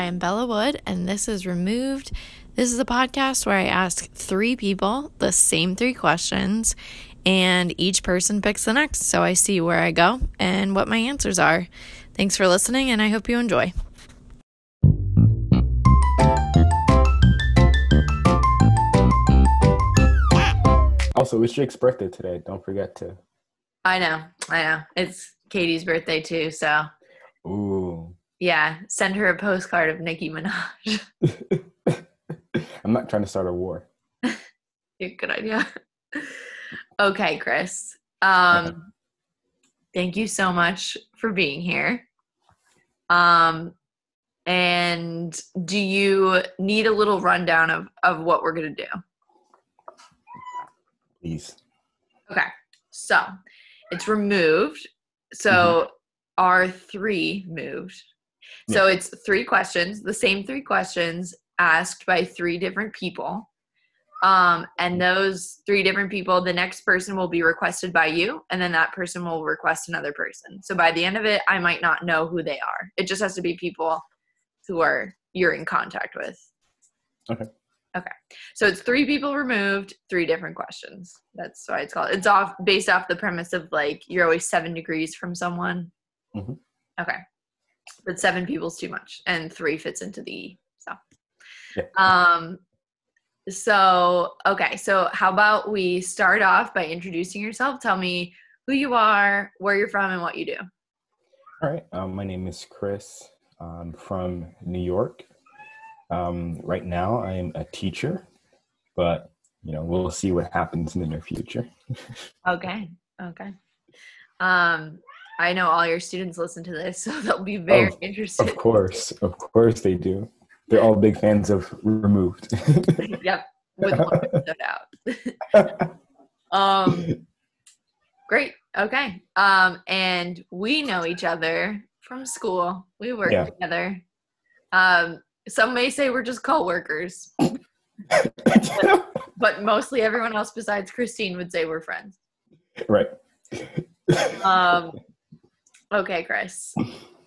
I am Bella Wood, and this is Removed. This is a podcast where I ask three people the same three questions, and each person picks the next. So I see where I go and what my answers are. Thanks for listening, and I hope you enjoy. Also, it's Jake's birthday today. Don't forget to. I know, I know. It's Katie's birthday too, so Ooh. Yeah, send her a postcard of Nicki Minaj. I'm not trying to start a war. Good idea. okay, Chris. Um, thank you so much for being here. Um, and do you need a little rundown of of what we're gonna do? Please. Okay, so it's removed. So R three moved? So it's three questions, the same three questions asked by three different people. Um, and those three different people, the next person will be requested by you, and then that person will request another person. So by the end of it, I might not know who they are. It just has to be people who are you're in contact with. Okay. Okay. So it's three people removed, three different questions. That's why it's called. It's off based off the premise of like you're always seven degrees from someone. Mhm. Okay. But seven people's too much, and three fits into the. So. Yeah. Um. So okay. So how about we start off by introducing yourself? Tell me who you are, where you're from, and what you do. All right. Um, my name is Chris. I'm from New York. Um, right now, I am a teacher, but you know we'll see what happens in the near future. Okay. Okay. Um. I know all your students listen to this, so they'll be very Of- interested. Of course, of course they do. They're all big fans of Removed. yep, with one episode out. um, great. Okay. Um, and we know each other from school. We work Yeah. together. Um, some may say we're just co-workers, but mostly everyone else besides Christine would say we're friends. right. Um, okay, Chris.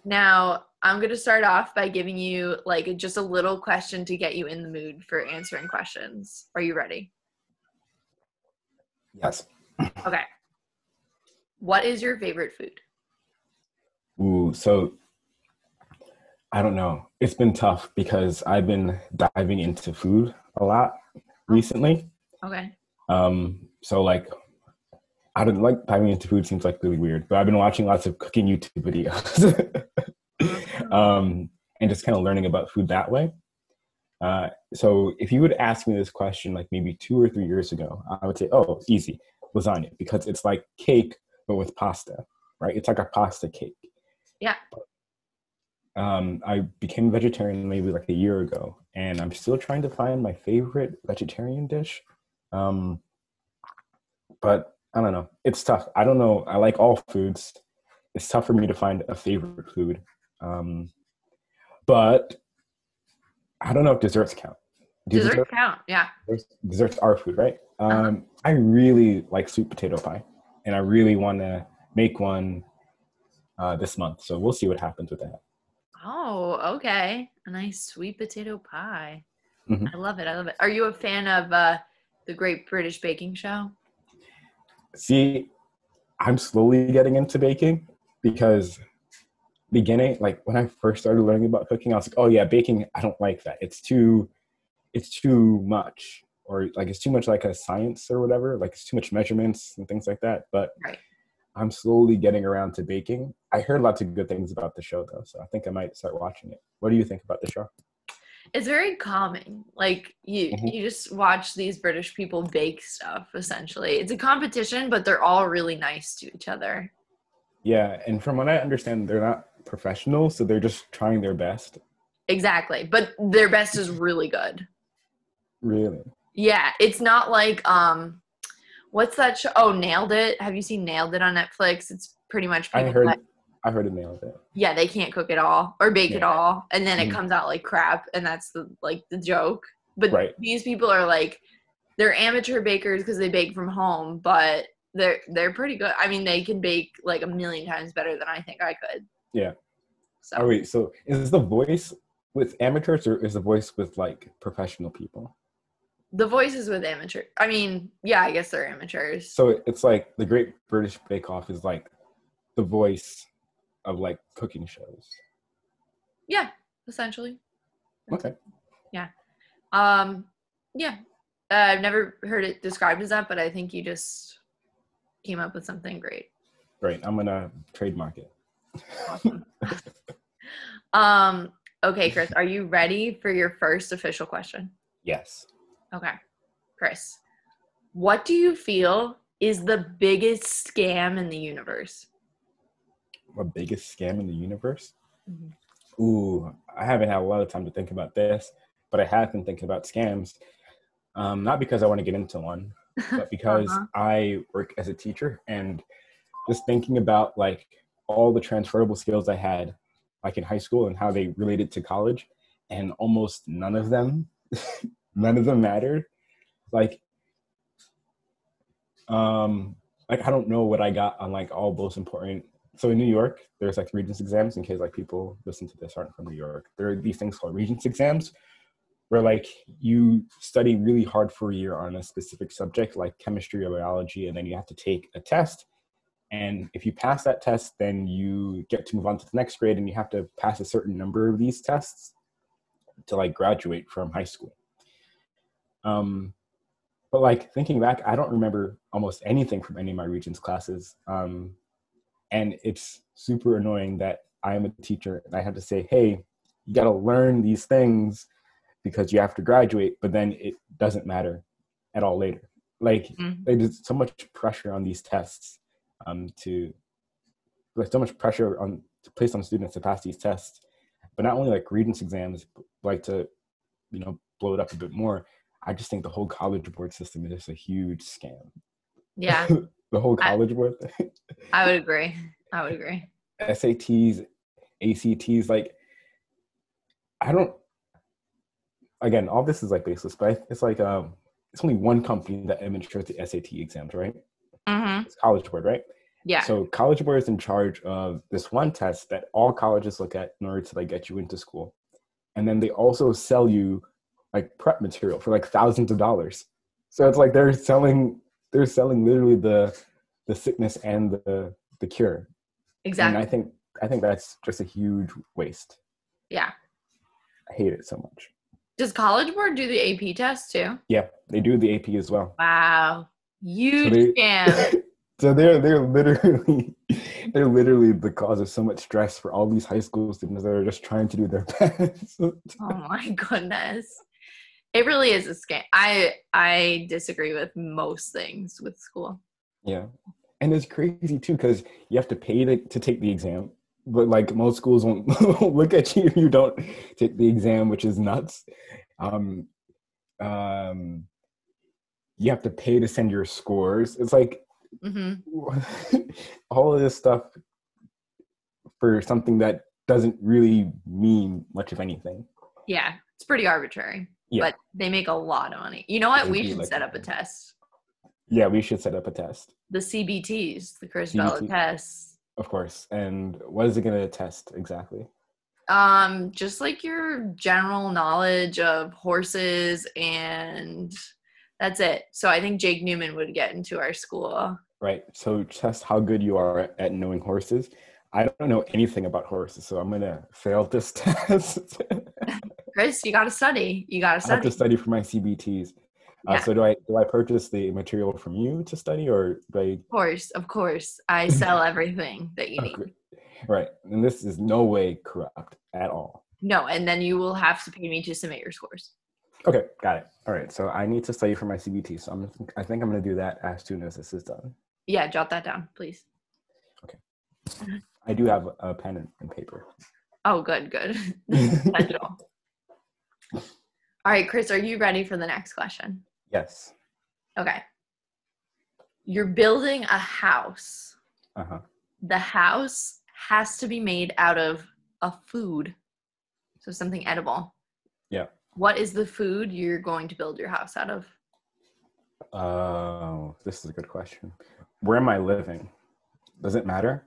Now I'm gonna start off by giving you like just a little question to get you in the mood for answering questions. Are you ready? yes. Okay. What is your favorite food? Ooh, so I don't know. It's been tough because I've been diving into food a lot recently. Okay. Um, so like I don't like diving into food seems like really weird, but I've been watching lots of cooking YouTube videos. um, and just kind of learning about food that way. Uh, so if you would ask me this question like maybe two or three years ago, I would say, oh, it's easy, lasagna, because it's like cake but with pasta, right? It's like a pasta cake. Yeah. Um, I became vegetarian maybe like a year ago, and I'm still trying to find my favorite vegetarian dish. Um, but I don't know. It's tough. I don't know. I like all foods. It's tough for me to find a favorite food. Um, but I don't know if desserts count. Do Dessert desserts, count. Yeah. desserts are food, right? Um, Uh-huh. I really like sweet potato pie, and I really want to make one uh, this month. So we'll see what happens with that. Oh, okay. A nice sweet potato pie. Mhm. I love it. I love it. Are you a fan of uh, the Great British Baking Show? See, I'm slowly getting into baking because beginning, like when I first started learning about cooking, I was like, oh yeah, baking, I don't like that. It's too, it's too much, or like it's too much like a science or whatever. Like it's too much measurements and things like that. But Right. I'm slowly getting around to baking. I heard lots of good things about the show though, so I think I might start watching it. What do you think about the show? It's very calming. Like you, Mhm. you just watch these British people bake stuff. Essentially, it's a competition, but they're all really nice to each other. Yeah, and from what I understand, they're not professional so they're just trying their best. Exactly, but their best is really good. Really. Yeah, it's not like um, what's that show? Oh, Nailed It. Have you seen Nailed It on Netflix? It's pretty much I heard I heard nailed it. yeah they can't cook at all or bake at all, and then it Mhm. comes out like crap, and that's the like the joke. But Right. these people are like they're amateur bakers because they bake from home, but they're they're pretty good. I mean, they can bake like a million times better than I think I could. Yeah. So Oh wait, so is the voice with amateurs or is the voice with like professional people? The voice is with amateur. I mean, yeah, I guess they're amateurs. So it's like the Great British Bake Off is like the voice of like cooking shows. Yeah, essentially. Okay. Yeah. Um, yeah. Uh, I've never heard it described as that, but I think you just came up with something great. Great. I'm gonna trademark it. Awesome. um, okay, Chris, are you ready for your first official question? Yes. Okay. Chris, what do you feel is the biggest scam in the universe? My biggest scam in the universe? Mhm. Ooh, I haven't had a lot of time to think about this, but I have been thinking about scams. Um, not because I want to get into one, but because Uh-huh. I work as a teacher and just thinking about like all the transferable skills I had like in high school and how they related to college and almost none of them none of them mattered like um like I don't know what I got on like all those important so in New York there's like regents exams in case like people listen to this aren't from New York. There are these things called regents exams where like you study really hard for a year on a specific subject like chemistry or biology and then you have to take a test. And if you pass that test then you get to move on to the next grade and you have to pass a certain number of these tests to like graduate from high school. Um but like thinking back i don't remember almost anything from any of my regents classes. Um and it's super annoying that i'm a teacher and i have to say hey you got to learn these things because you have to graduate but then it doesn't matter at all later. Like Mhm. there's so much pressure on these tests um, to there's so much pressure on to place on students to pass these tests. But not only like regents exams but like to you know blow it up a bit more i just think the whole college board system is just a huge scam. Yeah, the whole I- college board I would agree. I would agree. SATs, ACTs, like I don't. Again, all this is like baseless, but it's like um, it's only one company that administers the SAT exams, right? hmm It's College Board, right? Yeah. So College Board is in charge of this one test that all colleges look at in order to like get you into school, and then they also sell you like prep material for like thousands of dollars. So it's like they're selling they're selling literally the the sickness and the the cure exactly. and I think I think that's just a huge waste. yeah. I hate it so much. Does College Board do the AP test too? Yeah, they do the AP as well. Wow. Huge they- scam. so they're they're literally they're literally the cause of so much stress for all these high school students that are just trying to do their best. Oh my goodness. It really is a scam. I I disagree with most things with school. yeah, and it's crazy too because you have to pay to, to take the exam, but like most schools won't look at you if you don't take the exam, which is nuts. Um, um, you have to pay to send your scores. It's like hmm all of this stuff for something that doesn't really mean much of anything. Yeah, it's pretty arbitrary. Yeah. But they make a lot of money. You know what? We should like set up a test. Yeah, we should set up a test, The CBTs, the Chris CBT. tests. of course. And what is it going to test exactly? Um, just like your general knowledge of horses and that's it. So I think Jake Newman would get into our school. Right. So test how good you are at knowing horses. I don't know anything about horses, so I'm going to fail this test. Chris, you gotta study. You gotta study. I have to study for my CBTs. Uh, Yeah. So do I do I purchase the material from you to study, or do I Of course, of course. I sell everything that you need. Okay. Right. And this is no way corrupt at all. No, and then you will have to pay me to submit your scores. Okay, got it. All right. So I need to study for my CBT. So I'm I think I'm gonna do that as soon as this is done. Yeah, jot that down, please. Okay. I do have a pen and, and paper. Oh, good, good. All right, Chris, are you ready for the next question? yes. Okay. You're building a house. Uh-huh. The house has to be made out of a food. So something edible. Yeah. What is the food you're going to build your house out of? Oh, this is a good question. Where am I living? Does it matter?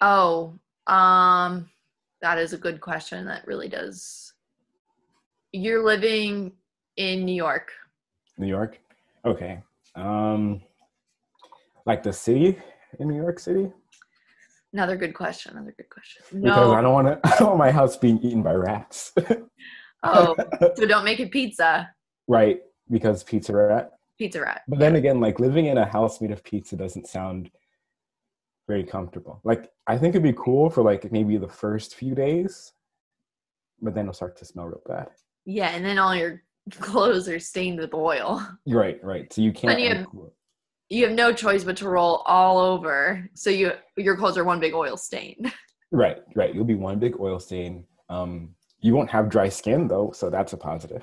Oh, um, that is a good question. That really does You're living in New York. New York. Okay. Um, like the city in New York City. Another good question. Another good question. Because I don't want to. I don't want my house being eaten by rats. Oh, so don't make it pizza. right. Because pizza rat. Pizza rat. But then again, like living in a house made of pizza doesn't sound very comfortable. Like I think it'd be cool for like maybe the first few days, but then it'll start to smell real bad. Yeah, and then all your clothes are stained with oil. Right, right. So you can't. you have- You have no choice but to roll all over. So you your clothes are one big oil stain. right, right. You'll be one big oil stain. Um, you won't have dry skin though, so that's a positive.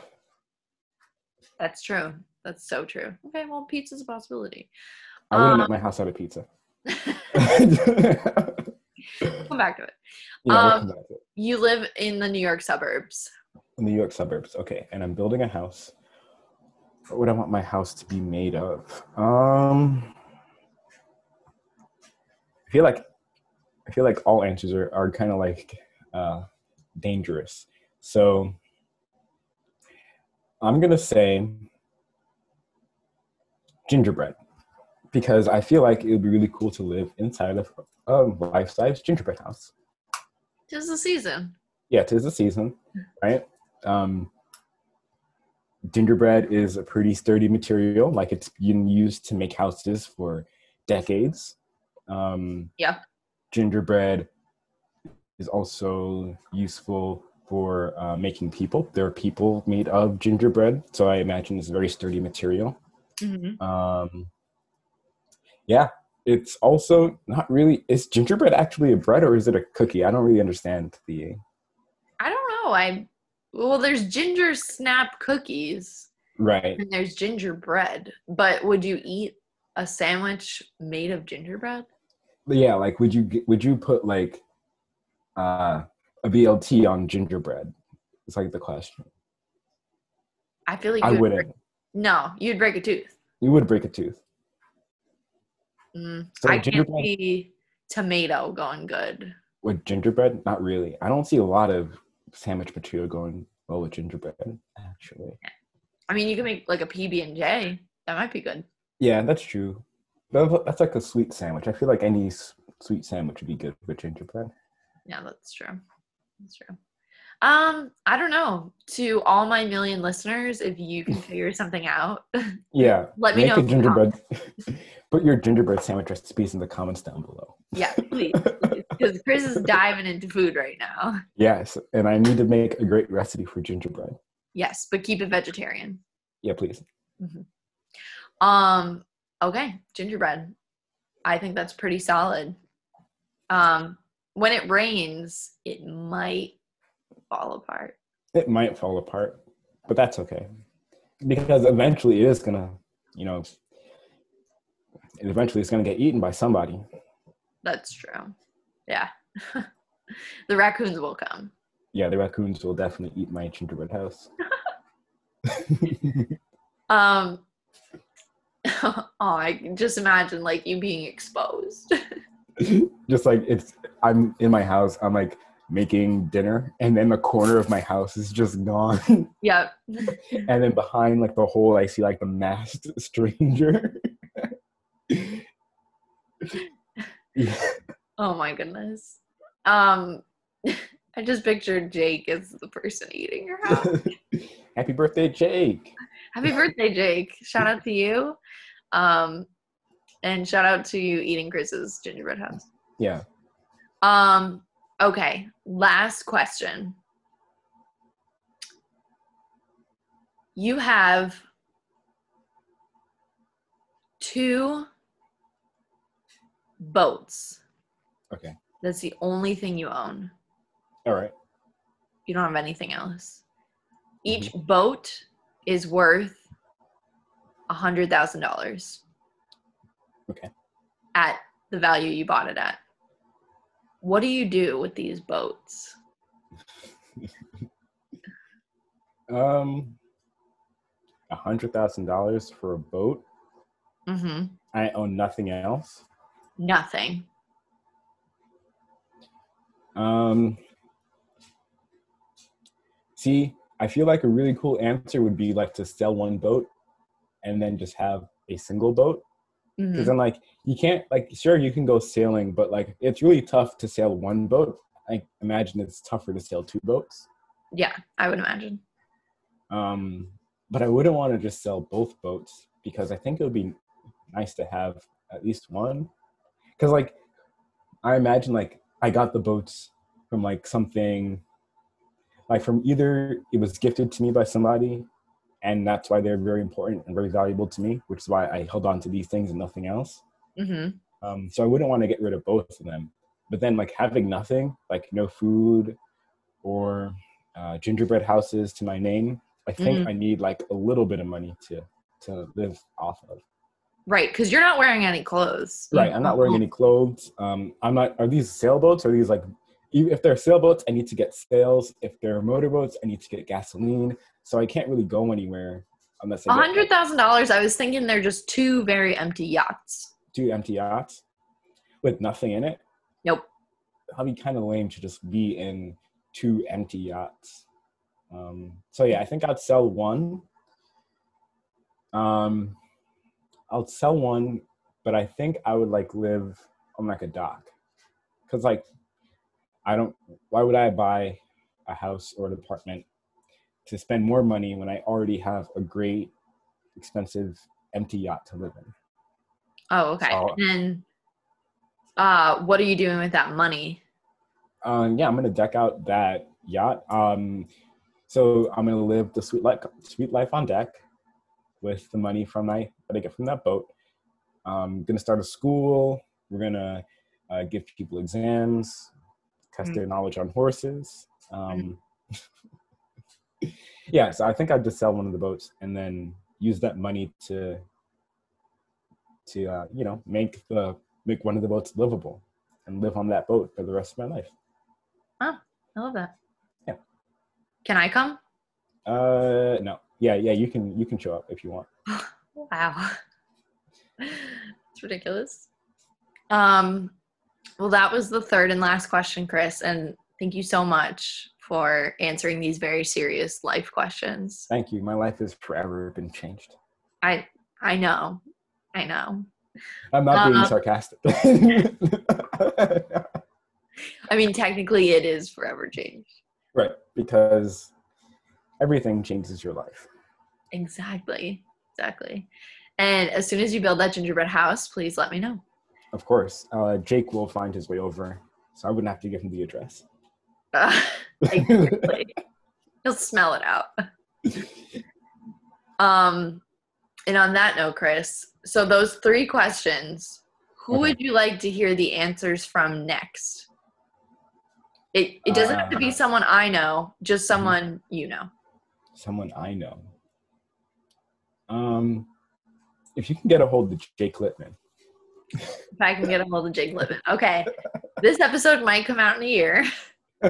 That's true. That's so true. Okay, well, pizza's a possibility. I wouldn't Um, make my house out of pizza. Come back to it. Yeah, we'll Um, come back to it. You live in the New York suburbs. New York suburbs. Okay, and I'm building a house. What would I want my house to be made of? Um, I feel like I feel like all answers are, are kind of like uh, dangerous. So I'm gonna say gingerbread because I feel like it would be really cool to live inside of a life-size gingerbread house Tis the season. yeah, tis the season, right? Um, gingerbread is a pretty sturdy material. Like it's been used to make houses for decades. Um, Yeah. Gingerbread is also useful for uh, making people. There are people made of gingerbread, so I imagine it's a very sturdy material. Mhm. Um, yeah, it's also not really. Is gingerbread actually a bread or is it a cookie? I don't really understand the I don't know. I well, there's ginger snap cookies right. and there's gingerbread. But would you eat a sandwich made of gingerbread? Yeah, like would you would you put like uh a BLT on gingerbread? It's like the question. I feel like I would wouldn't. break- no, you'd break a tooth. You would break a tooth. Mm, So I can't gingerbread- see tomato going good. With gingerbread, not really. I don't see a lot of sandwich material going well with gingerbread, actually. I mean, you can make like a PB and J. That might be good. Yeah, that's true. That- That's like a sweet sandwich. I feel like any s- sweet sandwich would be good with gingerbread. Yeah, that's true. That's true. Um, I don't know. To all my million listeners, if you can figure something out, Yeah. Let me make know a gingerbread. Put your gingerbread sandwich recipes in the comments down below. yeah, please, because Chris is diving into food right now. Yes, and I need to make a great recipe for gingerbread. Yes, but keep it vegetarian. Yeah, please. Um, okay, gingerbread. I think that's pretty solid. Um, when it rains, it might fall apart. It might fall apart, but that's okay. Because eventually it is gonna, you know, eventually it's gonna get eaten by somebody. That's true. Yeah. the raccoons will come. Yeah, the raccoons will definitely eat my gingerbread house. Um oh, I just imagine like you being exposed. Just like it's I'm in my house, I'm like making dinner, and then the corner of my house is just gone. yep. and then behind like the hole I see like the masked stranger. Yeah. Oh my goodness. Um I just pictured Jake as the person eating your house. Happy birthday, Jake. Happy birthday, Jake. Shout out to you. Um and shout out to you eating Chris's gingerbread house. Yeah. Um okay, last question. You have two boats. Okay. That's the only thing you own. All right. You don't have anything else. Each boat is worth a hundred thousand dollars. Okay. At the value you bought it at. What do you do with these boats? Um, a hundred thousand dollars for a boat. Mm-hmm. I own nothing else. Nothing. Um, see, I feel like a really cool answer would be like to sell one boat and then just have a single boat. Because Mhm. then like you can't like sure you can go sailing, but like it's really tough to sail one boat. I imagine it's tougher to sail two boats. Yeah, I would imagine. Um, but I wouldn't want to just sell both boats because I think it would be nice to have at least one. Because like I imagine like I got the boats from like something like from either it was gifted to me by somebody and that's why they're very important and very valuable to me, which is why I held on to these things and nothing else. hmm Um, so I wouldn't want to get rid of both of them. But then like having nothing, like no food or uh, gingerbread houses to my name, I think Mhm. I need like a little bit of money to to live off of. Right, because you're not wearing any clothes. Right. I'm not wearing any clothes. Um, I'm not. Are these sailboats? Are these like? If they're sailboats, I need to get sails. If they're motorboats, I need to get gasoline. So I can't really go anywhere unless A hundred thousand dollars. I was thinking they're just two very empty yachts. two empty yachts with nothing in it. Nope. That'd be kind of lame to just be in two empty yachts. Um, so yeah, I think I'd sell one. Um, I'll sell one, but I think I would like live on like a dock, because like I don't. Why would I buy a house or an apartment to spend more money when I already have a great, expensive empty yacht to live in? Oh, okay. So- and uh, what are you doing with that money? Um, yeah, I'm gonna deck out that yacht. Um, so I'm gonna live the sweet life, sweet life on deck, with the money from my I get from that boat. I'm gonna start a school. We're gonna uh, give people exams, test Mm. their knowledge on horses. Um, yeah, so I think I'd just sell one of the boats and then use that money to to uh, you know make the make one of the boats livable and live on that boat for the rest of my life. I love that. Yeah. Can I come? Uh, no. Yeah, yeah. You can you can show up if you want. Wow. it's ridiculous. Um, well, that was the third and last question, Chris, and thank you so much for answering these very serious life questions. Thank you. My life has forever been changed. I I know. I know. I'm not being Uh, sarcastic. I mean, technically, it is forever changed. right, because everything changes your life. Exactly. Exactly. And as soon as you build that gingerbread house, please let me know. Of course, uh, Jake will find his way over, so I wouldn't have to give him the address. Uh, exactly. You'll smell it out. Um, and on that note, Chris, so those three questions, who Okay. would you like to hear the answers from next? It it doesn't have to be Uh, someone I know, just someone you know. Someone I know. Um, if you can get a hold of Jake Littman. If I can get a hold of Jake Lippin. Okay. This episode might come out in a year,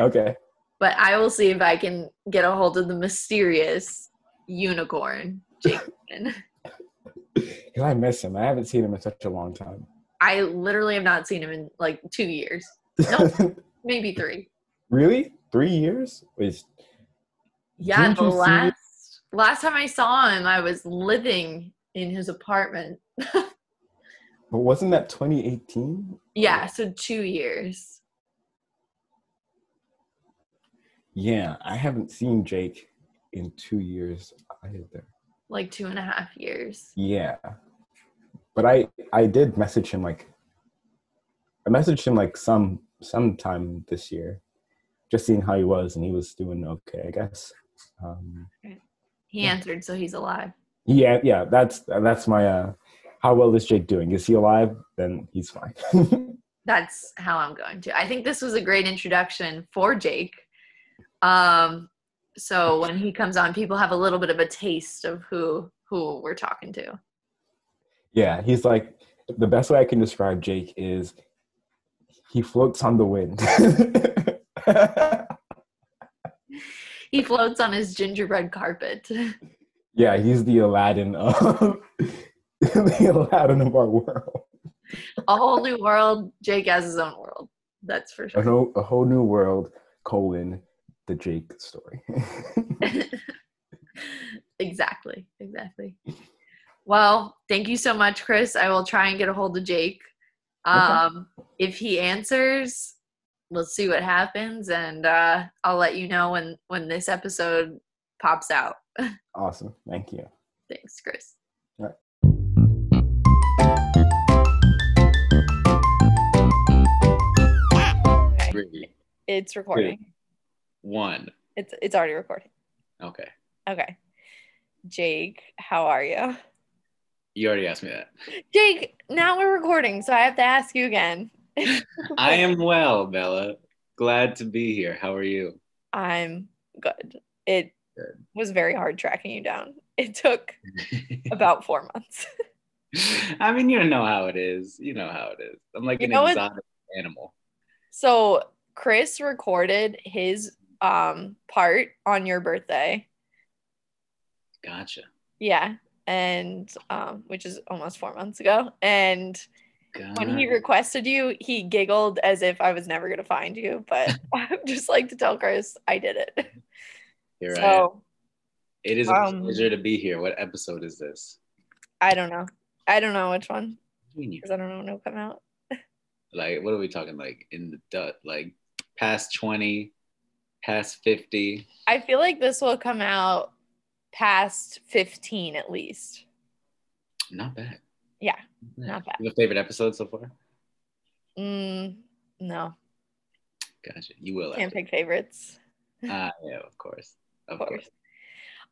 okay. but I will see if I can get a hold of the mysterious unicorn, Jake. Because I miss him. I haven't seen him in such a long time. I literally have not seen him in like two years, No, maybe three. really? Three years? Wait, Yeah, the last last time I saw him, I was living in his apartment. but wasn't that 2018? Yeah, so two years. Yeah, I haven't seen Jake in two years either. Like two and a half years. Yeah, but I I did message him like I messaged him like some sometime this year, just seeing how he was, and he was doing okay, I guess. Um, He answered, so he's alive. yeah, yeah, that's that's my uh, how well is Jake doing? Is he alive? Then he's fine. That's how I'm going to. I think this was a great introduction for Jake. Um, so when he comes on, people have a little bit of a taste of who who we're talking to. yeah, he's like the best way I can describe Jake is he floats on the wind. He floats on his gingerbread carpet. yeah, he's the Aladdin of the Aladdin of our world. a whole new world. Jake has his own world. That's for A sure. a whole new world, colon, the Jake story. exactly. Exactly. Well, thank you so much, Chris. I will try and get a hold of Jake. Um, okay. If he answers, we'll see what happens, and uh, I'll let you know when when this episode pops out. awesome. Thank you. Thanks, Chris. Three. It's recording. Two. One. It's it's already recording. Okay. Okay. Jake, how are you? You already asked me that. Jake, now we're recording, so I have to ask you again. I am well, Bella. Glad to be here. How are you? I'm good. It good. was very hard tracking you down. It took about four months. I mean, you know how it is. You know how it is. I'm like you an exotic what? animal. So Chris recorded his um part on your birthday. Gotcha. Yeah. And um, which is almost four months ago. And God. when he requested you, he giggled as if I was never gonna find you. But I just like to tell Chris I did it. Here so, I am. It is a um, pleasure to be here. What episode is this? I don't know. I don't know which one. Because I don't know when it'll come out. like, what are we talking? Like in the dut, like past twenty, past fifty. I feel like this will come out past 15 at least. Not bad. Yeah, not bad. Your favorite episode so far? Mm, no. Gotcha. You will. Can't pick favorites. Ah, uh, yeah, of course. Of, of course. course.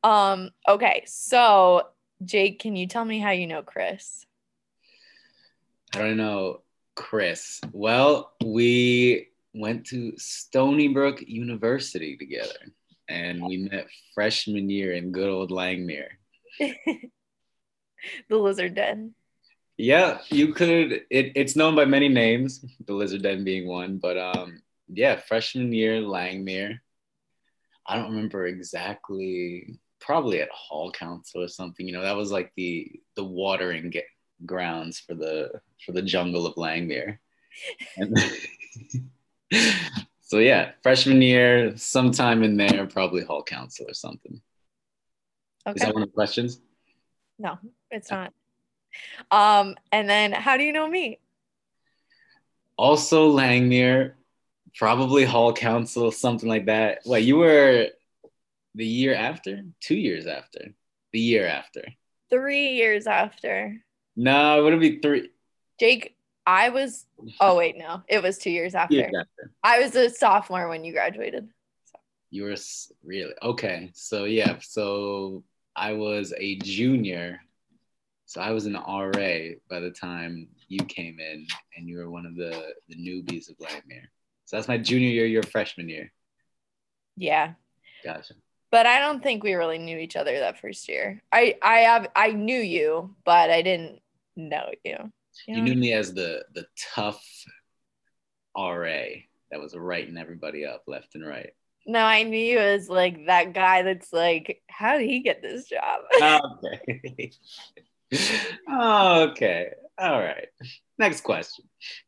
Um, okay, so Jake, can you tell me how you know Chris? I don't know Chris. Well, we went to Stony Brook University together and we met freshman year in good old Langmuir. the Lizard Den. Yeah, you could. It, it's known by many names, the Lizard Den being one. But um, yeah, freshman year Langmuir. I don't remember exactly. Probably at Hall Council or something. You know, that was like the the watering get, grounds for the for the jungle of Langmuir. And, so yeah, freshman year, sometime in there, probably hall council or something. Okay. Is that one of the questions? No, it's not. Um, and then how do you know me? Also Langmuir, probably hall council, something like that. What you were the year after? Two years after. The year after. Three years after. No, it would be three. Jake I was. Oh wait, no, it was two years after. Years after. I was a sophomore when you graduated. So. You were really okay. So yeah, so I was a junior. So I was an RA by the time you came in, and you were one of the the newbies of Langmuir. So that's my junior year. Your freshman year. Yeah. Gotcha. But I don't think we really knew each other that first year. I I have I knew you, but I didn't know you. You, know? you knew me as the the tough RA that was writing everybody up left and right. No, I knew you as like that guy that's like, how did he get this job? Oh, okay. okay. All right. Next question.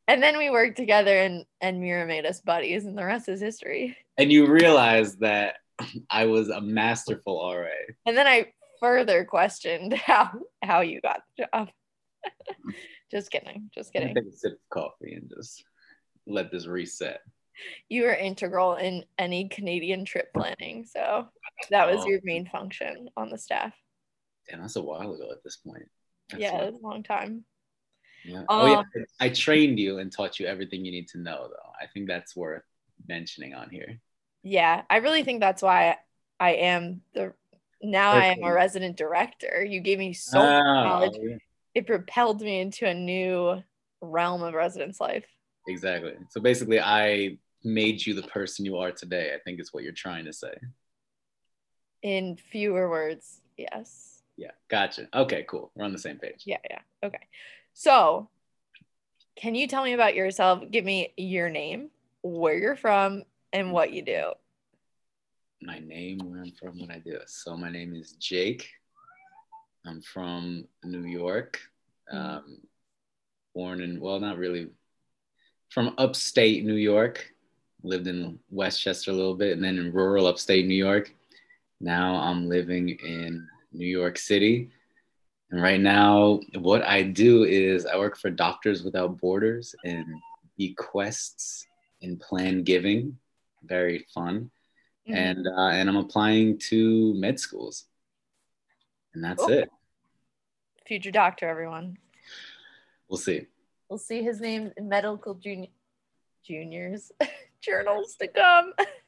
And then we worked together and and Mira made us buddies and the rest is history. And you realized that I was a masterful RA. And then I further questioned how how you got the job. Just kidding. Just kidding. Take a sip of coffee and just let this reset. You were integral in any Canadian trip planning. So that was oh. your main function on the staff. Damn, that's a while ago at this point. That's yeah, it's a long time. Yeah. Um, oh, yeah. I trained you and taught you everything you need to know, though. I think that's worth mentioning on here. Yeah, I really think that's why I am the now I am a resident director. You gave me so much oh, knowledge. Yeah it propelled me into a new realm of residence life. Exactly. So basically, I made you the person you are today. I think is what you're trying to say. In fewer words, yes. Yeah, gotcha. Okay, cool. We're on the same page. Yeah, yeah. Okay. So, can you tell me about yourself? Give me your name, where you're from, and what you do. My name, where I'm from, what I do. So, my name is Jake. I'm from New York, mm-hmm. um, born in, well, not really, from upstate New York, lived in Westchester a little bit, and then in rural upstate New York. Now I'm living in New York City. And right now, what I do is I work for Doctors Without Borders and bequests in plan giving. Very fun. Mm-hmm. And uh, and I'm applying to med schools. And that's cool. it. Future doctor, everyone. We'll see. We'll see his name in medical junior juniors journals to come.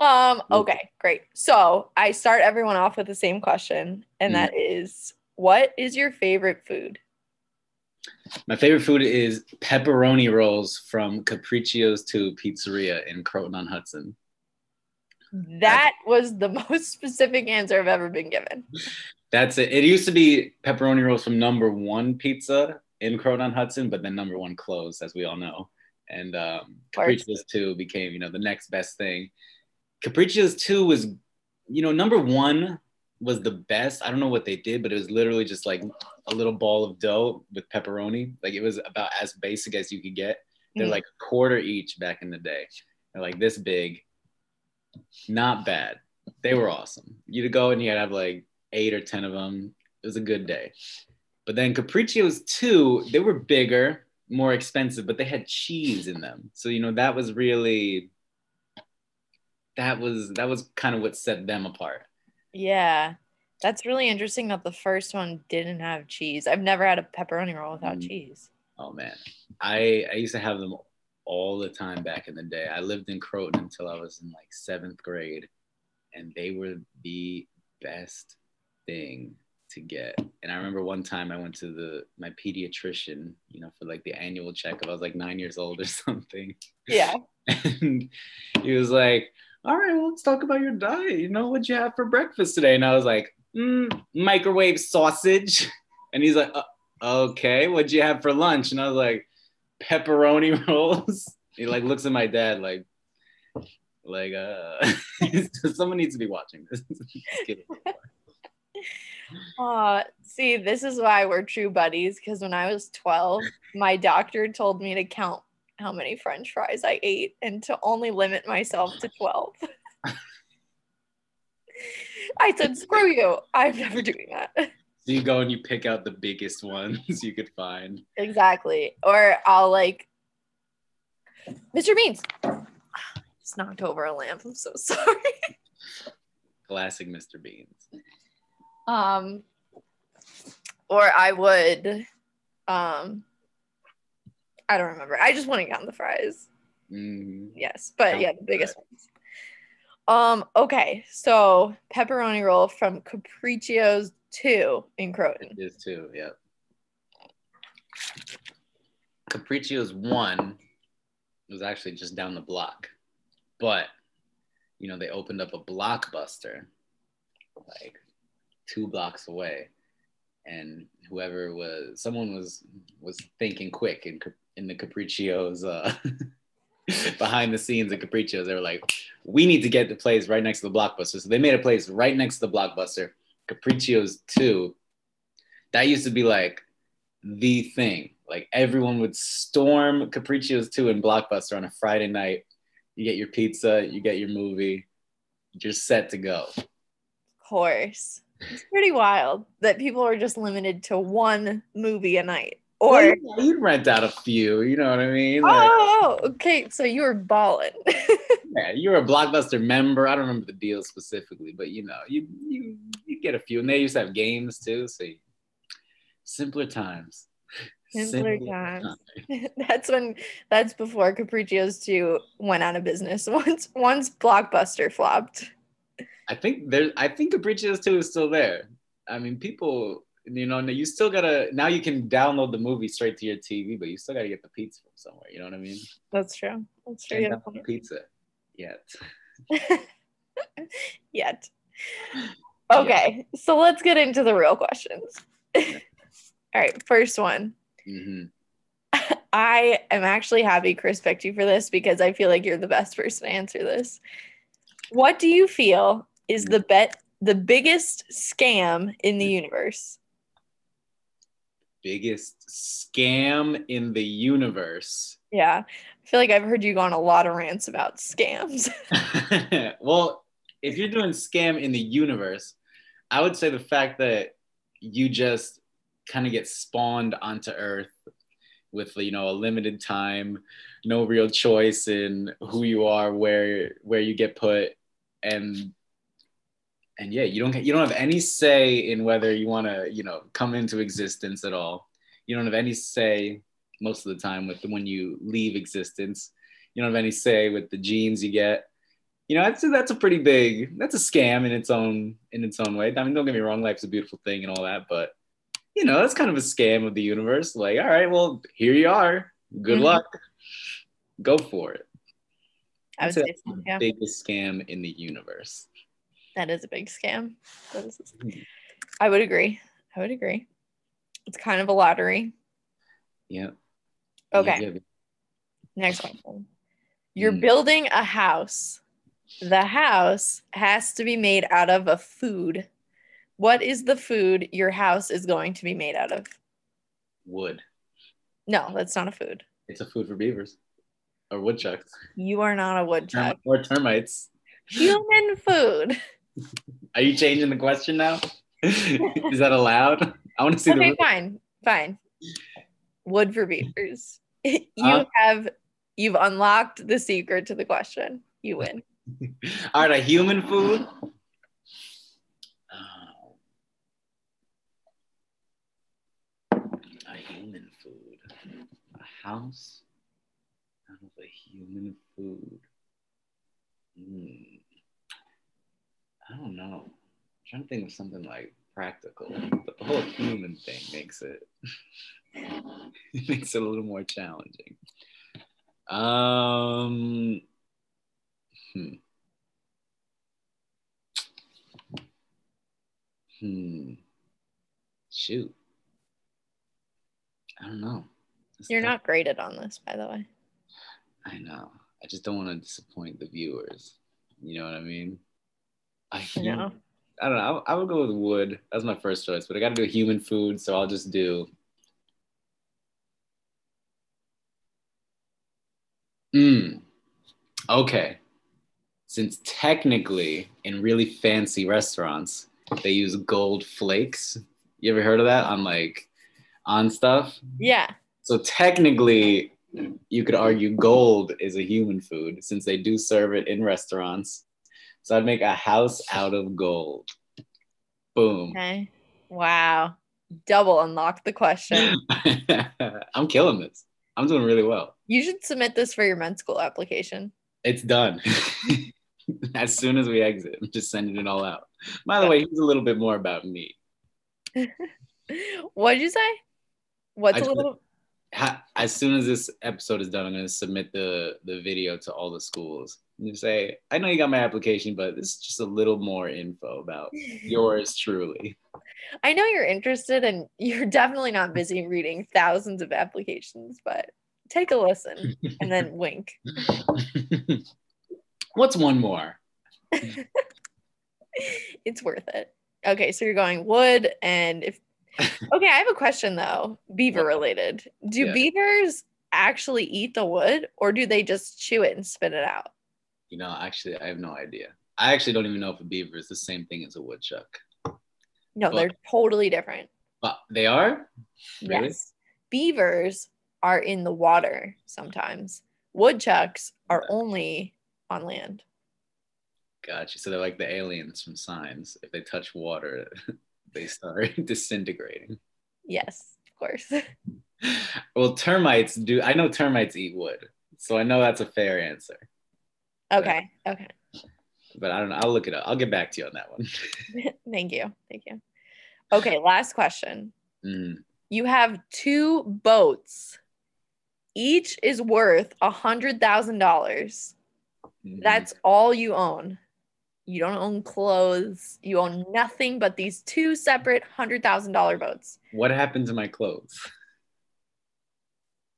Um, okay, great. So I start everyone off with the same question, and mm-hmm. that is what is your favorite food? My favorite food is pepperoni rolls from Capriccio's 2 Pizzeria in Croton on Hudson. That was the most specific answer I've ever been given. That's it. It used to be pepperoni rolls from number one pizza in Croton on Hudson, but then number one closed, as we all know. And um, Capriccio's 2 became, you know, the next best thing. Capriccio's 2 was, you know, number one was the best. I don't know what they did, but it was literally just like a little ball of dough with pepperoni. Like it was about as basic as you could get. They're mm like a quarter each back in the day. They're like this big. Not bad. They were awesome. You'd go and you'd have like eight or 10 of them. It was a good day. But then Capriccio's two, they were bigger, more expensive, but they had cheese in them. So, you know, that was really, that was, that was kind of what set them apart. Yeah. That's really interesting that the first one didn't have cheese. I've never had a pepperoni roll without mm. cheese. Oh man. I I used to have them all the time back in the day. I lived in Croton until I was in like 7th grade and they were the best thing to get. And I remember one time I went to the my pediatrician, you know, for like the annual checkup. I was like 9 years old or something. Yeah. And he was like, all right, well, let's talk about your diet. You know, what'd you have for breakfast today? And I was like, mm, microwave sausage. And he's like, uh, okay, what'd you have for lunch? And I was like, pepperoni rolls. he like looks at my dad like, like, uh, someone needs to be watching this. uh, see, this is why we're true buddies. Because when I was 12, my doctor told me to count how many french fries I ate and to only limit myself to 12. I said, screw you. I'm never doing that. So you go and you pick out the biggest ones you could find. Exactly. Or I'll like, Mr. Beans. Just knocked over a lamp. I'm so sorry. Classic Mr. Beans. Um, or I would, um, I don't remember. I just want to count the fries. Mm. Yes, but yeah, the biggest ones. Um. Okay, so pepperoni roll from Capriccio's two in Croton. It is two. Yeah. Capriccio's one was actually just down the block, but you know they opened up a blockbuster like two blocks away and whoever was someone was was thinking quick and in the Capriccio's uh, behind the scenes at Capriccio's. They were like, we need to get the place right next to the blockbuster. So they made a place right next to the blockbuster, Capriccio's 2. That used to be like the thing. Like everyone would storm Capriccio's 2 in Blockbuster on a Friday night. You get your pizza, you get your movie, you're set to go. Of course. It's pretty wild that people are just limited to one movie a night. Or well, you'd rent out a few, you know what I mean? Oh, like, oh, oh, okay. So you were balling. yeah, you were a blockbuster member. I don't remember the deal specifically, but you know, you you you get a few, and they used to have games too. So you, simpler times. Simpler, simpler times. times. that's when that's before Capriccio's two went out of business. Once once Blockbuster flopped. I think there. I think Capriccio's two is still there. I mean, people you know, you still gotta now you can download the movie straight to your TV, but you still gotta get the pizza from somewhere. You know what I mean? That's true. That's true. Yeah. Pizza yet. yet. Okay, yeah. so let's get into the real questions. All right, first one. Mm-hmm. I am actually happy Chris picked you for this because I feel like you're the best person to answer this. What do you feel is the bet the biggest scam in the universe? biggest scam in the universe. Yeah. I feel like I've heard you go on a lot of rants about scams. well, if you're doing scam in the universe, I would say the fact that you just kind of get spawned onto Earth with you know a limited time, no real choice in who you are, where where you get put, and and yeah, you don't you don't have any say in whether you want to you know come into existence at all. You don't have any say most of the time with the, when you leave existence. You don't have any say with the genes you get. You know, that's that's a pretty big that's a scam in its own in its own way. I mean, don't get me wrong, life's a beautiful thing and all that, but you know, that's kind of a scam of the universe. Like, all right, well, here you are. Good mm-hmm. luck. Go for it. I would say so, yeah. biggest scam in the universe. That is a big scam. That is. Hmm. I would agree. I would agree. It's kind of a lottery. Yeah. Okay. Next question. You're mm. building a house. The house has to be made out of a food. What is the food your house is going to be made out of? Wood. No, that's not a food. It's a food for beavers or woodchucks. You are not a woodchuck. Or termites. Human food. Are you changing the question now? is that allowed? I want to see okay, the. fine, fine. Wood for beavers. you uh, have you've unlocked the secret to the question. You win. All right, a human food. a human food. A house out of a human food. Mm. I don't know. I'm trying to think of something like practical, but the whole human thing makes it it makes it a little more challenging. Um, hmm. Hmm. Shoot. I don't know. You're tough. not graded on this, by the way. I know. I just don't want to disappoint the viewers. You know what I mean? I know. I don't know. I, I would go with wood. That's my first choice, but I got to do human food, so I'll just do. Hmm. Okay. Since technically, in really fancy restaurants, they use gold flakes. You ever heard of that on like on stuff? Yeah. So technically, you could argue gold is a human food since they do serve it in restaurants. So I'd make a house out of gold. Boom. Okay. Wow. Double unlock the question. I'm killing this. I'm doing really well. You should submit this for your med school application. It's done. as soon as we exit, I'm just sending it all out. By the way, here's a little bit more about me. what did you say? What's I a little? as soon as this episode is done, I'm going to submit the the video to all the schools and say, I know you got my application, but this is just a little more info about yours truly. I know you're interested and you're definitely not busy reading thousands of applications, but take a listen and then wink. What's one more? it's worth it. Okay, so you're going wood and if Okay, I have a question though, beaver related. Do yeah. beavers actually eat the wood or do they just chew it and spit it out? You know, actually I have no idea. I actually don't even know if a beaver is the same thing as a woodchuck. No, but, they're totally different. But they are? Really? Yes. Beavers are in the water sometimes. Woodchucks are only on land. Gotcha. So they're like the aliens from Signs. If they touch water, they start disintegrating. Yes, of course. well, termites do. I know termites eat wood, so I know that's a fair answer. Okay. But, okay. But I don't know. I'll look it up. I'll get back to you on that one. Thank you. Thank you. Okay, last question. Mm. You have two boats. Each is worth a hundred thousand dollars. Mm-hmm. That's all you own. You don't own clothes. You own nothing but these two separate hundred thousand dollar boats. What happened to my clothes?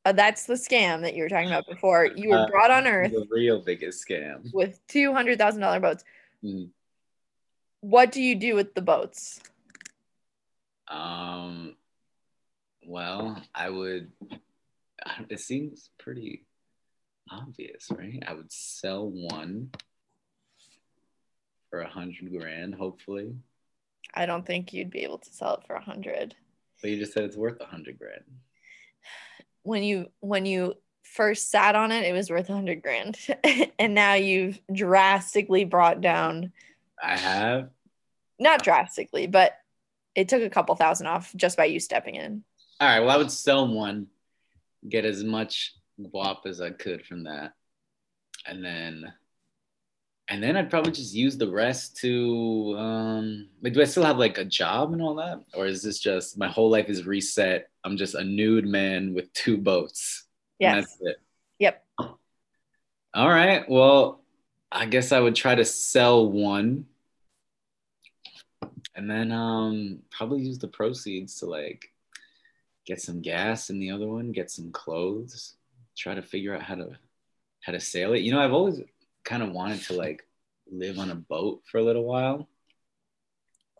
Uh, that's the scam that you were talking about before. You were uh, brought on Earth. The real biggest scam. With two hundred thousand dollar boats. Mm. What do you do with the boats? Um. Well, I would. It seems pretty obvious, right? I would sell one for a hundred grand, hopefully. I don't think you'd be able to sell it for a hundred. But you just said it's worth a hundred grand. When you when you first sat on it, it was worth a hundred grand, and now you've drastically brought down. I have. Not drastically, but it took a couple thousand off just by you stepping in. All right. Well, I would sell one, get as much guap as I could from that, and then, and then I'd probably just use the rest to. Um, like, do I still have like a job and all that, or is this just my whole life is reset? I'm just a nude man with two boats. and Yes. that's it. Yep. All right. Well, I guess I would try to sell one. And then um probably use the proceeds to like get some gas in the other one, get some clothes, try to figure out how to how to sail it. You know, I've always kind of wanted to like live on a boat for a little while,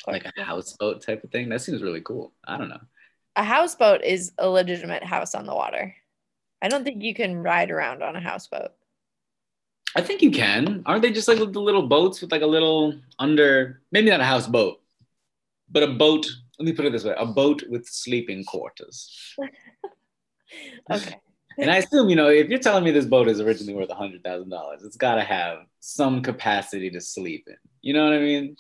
like a houseboat type of thing. That seems really cool. I don't know. A houseboat is a legitimate house on the water. I don't think you can ride around on a houseboat. I think you can. Aren't they just like the little boats with like a little under, maybe not a houseboat, but a boat? Let me put it this way: a boat with sleeping quarters. Okay. And I assume, you know, if you're telling me this boat is originally worth a hundred thousand dollars, it's got to have some capacity to sleep in. You know what I mean?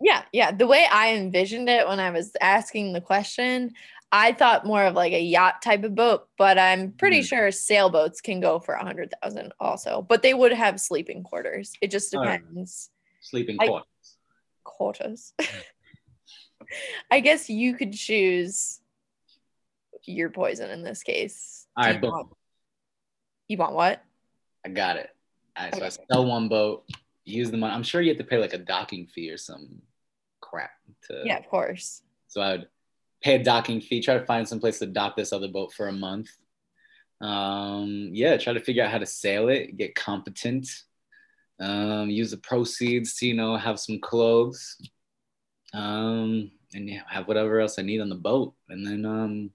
Yeah, yeah. The way I envisioned it when I was asking the question, I thought more of like a yacht type of boat, but I'm pretty Hmm. sure sailboats can go for a hundred thousand also. But they would have sleeping quarters. It just depends. Sleeping I- quarters. Quarters. I guess you could choose your poison in this case. All you boom. want, you want what? I got it. All right, so I sell one boat, use the money. I'm sure you have to pay like a docking fee or some crap to. Yeah, of course. So I would pay a docking fee, try to find some place to dock this other boat for a month. Um, yeah, try to figure out how to sail it, get competent, um, use the proceeds to, you know, have some clothes, um, and yeah, have whatever else I need on the boat. And then, um,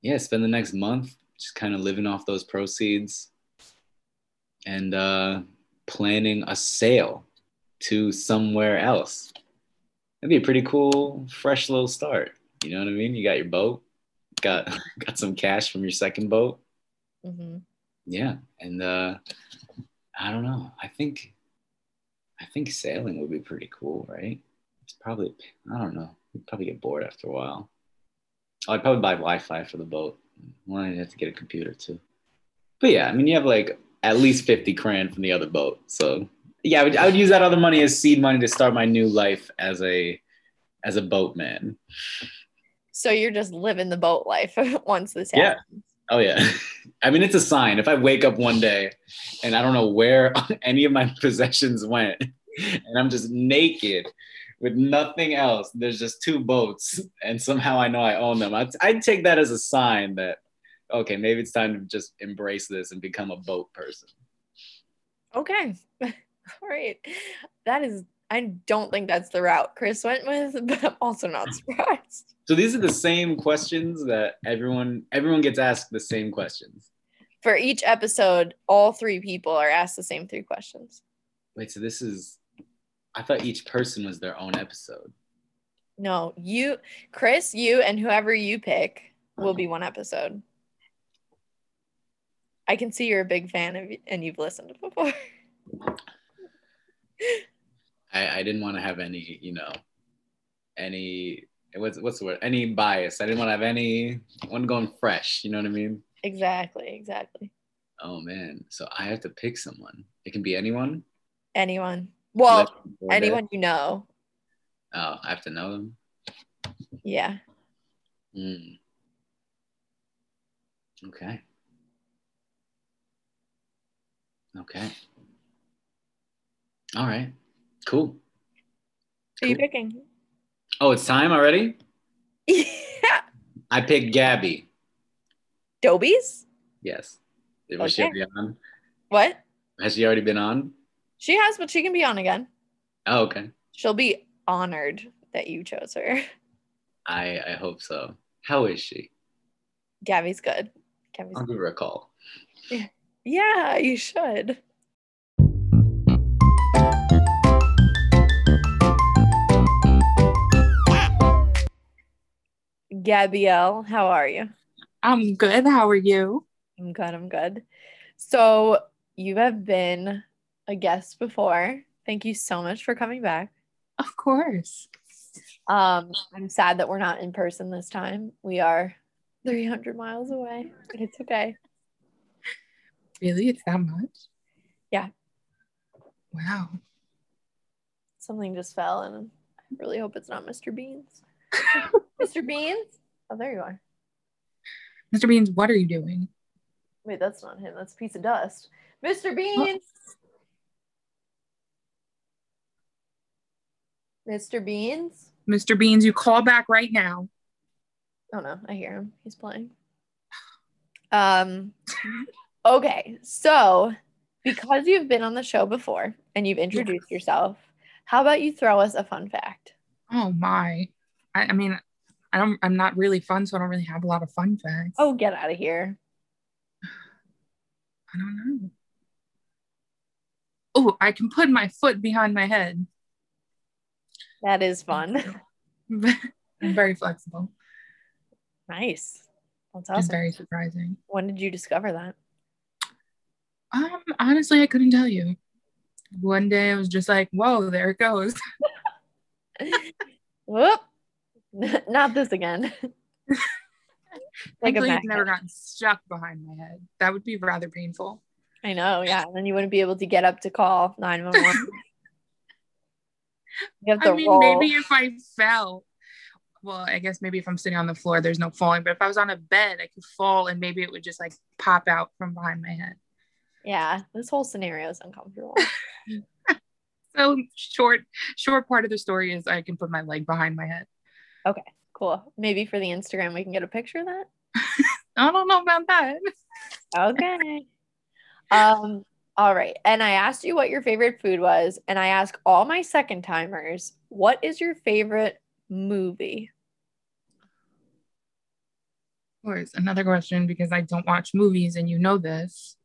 yeah, spend the next month just kind of living off those proceeds and uh, planning a sail to somewhere else. That'd be a pretty cool, fresh little start. You know what I mean? You got your boat, got got some cash from your second boat. hmm Yeah, and uh, I don't know. I think I think sailing would be pretty cool, right? It's probably I don't know. You'd probably get bored after a while. I'd probably buy Wi-Fi for the boat. Well, I'd have to get a computer too. But yeah, I mean, you have like at least fifty grand from the other boat. So yeah, I would, I would use that other money as seed money to start my new life as a as a boatman. So you're just living the boat life once this happens. Yeah. happens. Oh yeah. I mean, it's a sign. If I wake up one day and I don't know where any of my possessions went, and I'm just naked with nothing else, there's just two boats, and somehow I know I own them. I'd, I'd take that as a sign that okay, maybe it's time to just embrace this and become a boat person. Okay. All right. That is, I don't think that's the route Chris went with, but I'm also not surprised. So these are the same questions that everyone everyone gets asked the same questions. For each episode, all three people are asked the same three questions. Wait, so this is I thought each person was their own episode. No, you, Chris, you, and whoever you pick will be one episode. I can see you're a big fan of and you've listened before. I, I didn't want to have any, you know, any what's what's the word? Any bias. I didn't want to have any one going fresh. You know what I mean? Exactly, exactly. Oh man. So I have to pick someone. It can be anyone. Anyone. Well, anyone you know. Oh, I have to know them. Yeah. Hmm. Okay. Okay. All right. Cool. Who are you Cool. picking? Oh, it's time already? yeah. I picked Gabby. Dobies? Yes. Was she Okay. already on? What? Has she already been on? She has, but she can be on again. Oh, okay. She'll be honored that you chose her. I I hope so. How is she? Gabby's good. Gabby's I'll give her a call. Yeah, you should. Gabrielle, how are you? I'm good. How are you? I'm good. I'm good. So, you have been a guest before. Thank you so much for coming back. Of course. Um, I'm sad that we're not in person this time. We are 300 miles away, but it's okay. Really? It's that much? Yeah. Wow. Something just fell, and I really hope it's not Mr. Beans. Mr. Beans? Oh, there you are. Mr. Beans, what are you doing? Wait, that's not him. That's a piece of dust. Mr. Beans. Mr. Beans. Mr. Beans, you call back right now. Oh no, I hear him. He's playing. Um okay, so because you've been on the show before and you've introduced yourself, how about you throw us a fun fact? Oh my. I, I mean, I don't I'm not really fun, so I don't really have a lot of fun facts. Oh, get out of here. I don't know. Oh, I can put my foot behind my head. That is fun. Very flexible. nice. That's It's awesome. very surprising. when did you discover that? Um, honestly, I couldn't tell you. One day I was just like, whoa, there it goes. Whoop. Not this again. like Thankfully, it's never gotten stuck behind my head. That would be rather painful. I know, yeah. And then you wouldn't be able to get up to call 911. You have to I mean, roll. maybe if I fell, well, I guess maybe if I'm sitting on the floor, there's no falling. But if I was on a bed, I could fall and maybe it would just like pop out from behind my head. Yeah, this whole scenario is uncomfortable. So short, short part of the story is I can put my leg behind my head. Okay, cool. Maybe for the Instagram, we can get a picture of that. I don't know about that. Okay. um. All right. And I asked you what your favorite food was, and I ask all my second timers, what is your favorite movie? Of course, another question because I don't watch movies and you know this.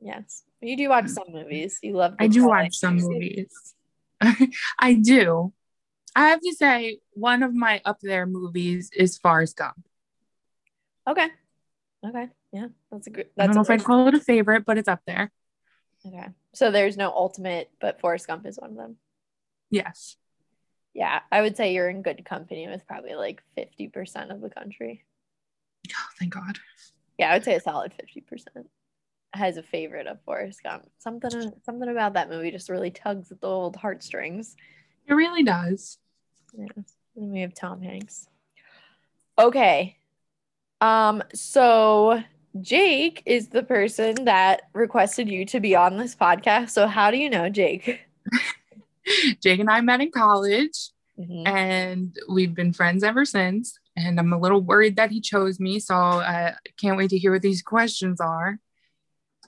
Yes, you do watch mm. some movies. You love. I do watch some movies. I do. I have to say, one of my up there movies is Forrest Gump. Okay. Okay. Yeah, that's a good. I That's don't know if I'd call it a favorite, but it's up there. Okay. So there's no ultimate, but Forrest Gump is one of them. Yes. Yeah, I would say you're in good company with probably like 50% of the country. Oh, thank God. Yeah, I would say a solid 50% has a favorite of Forrest Gump. Something something about that movie just really tugs at the old heartstrings. It really does. Yeah. And we have Tom Hanks. Okay. Um so Jake is the person that requested you to be on this podcast. So how do you know Jake? Jake and I met in college Mhm. and we've been friends ever since. And I'm a little worried that he chose me. So I can't wait to hear what these questions are.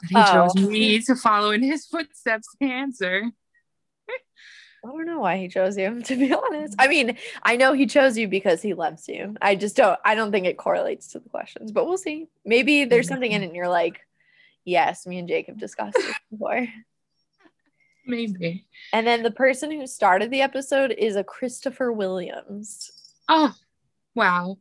He Oh. chose me to follow in his footsteps to answer. I don't know why he chose you, to be honest. I mean, I know he chose you because he loves you. I just don't I don't think it correlates to the questions, but we'll see. Maybe there's something in it and you're like, yes, me and Jake have discussed this before. Maybe. And then the person who started the episode is a Christopher Williams. Oh, wow.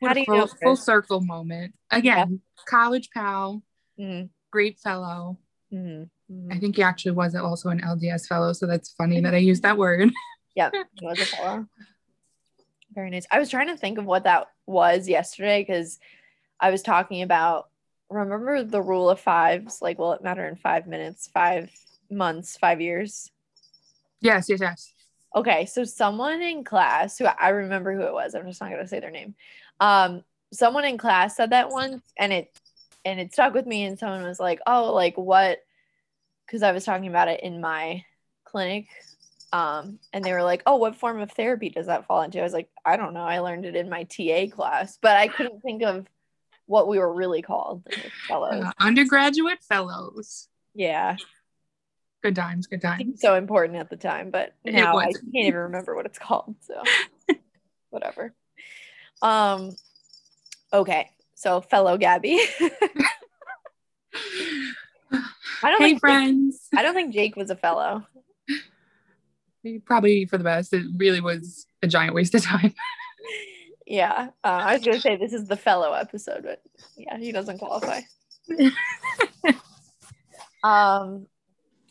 What a full, full circle moment. Again, college pal, Mhm, great fellow. mhm, I think he actually was also an LDS fellow, so that's funny that I used that word. Yep, he was a fellow. Very nice. I was trying to think of what that was yesterday because I was talking about remember the rule of fives, like will it matter in five minutes, five months, five years? yes, yes, yes. Okay, so someone in class who I remember who it was, I'm just not gonna say their name. Um, someone in class said that once and it and it stuck with me, and someone was like, Oh, like what? Because I was talking about it in my clinic. Um, and they were like, Oh, what form of therapy does that fall into? I was like, I don't know. I learned it in my TA class, but I couldn't think of what we were really called. Fellows. Uh, undergraduate fellows. Yeah. Good times, good times. so important at the time, but now I can't even remember what it's called. So whatever. Um okay. So fellow Gabby. I don't Hey, think friends. I don't think Jake was a fellow. Probably for the best. It really was a giant waste of time. Yeah, uh, I was gonna say this is the fellow episode, but yeah, he doesn't qualify. um,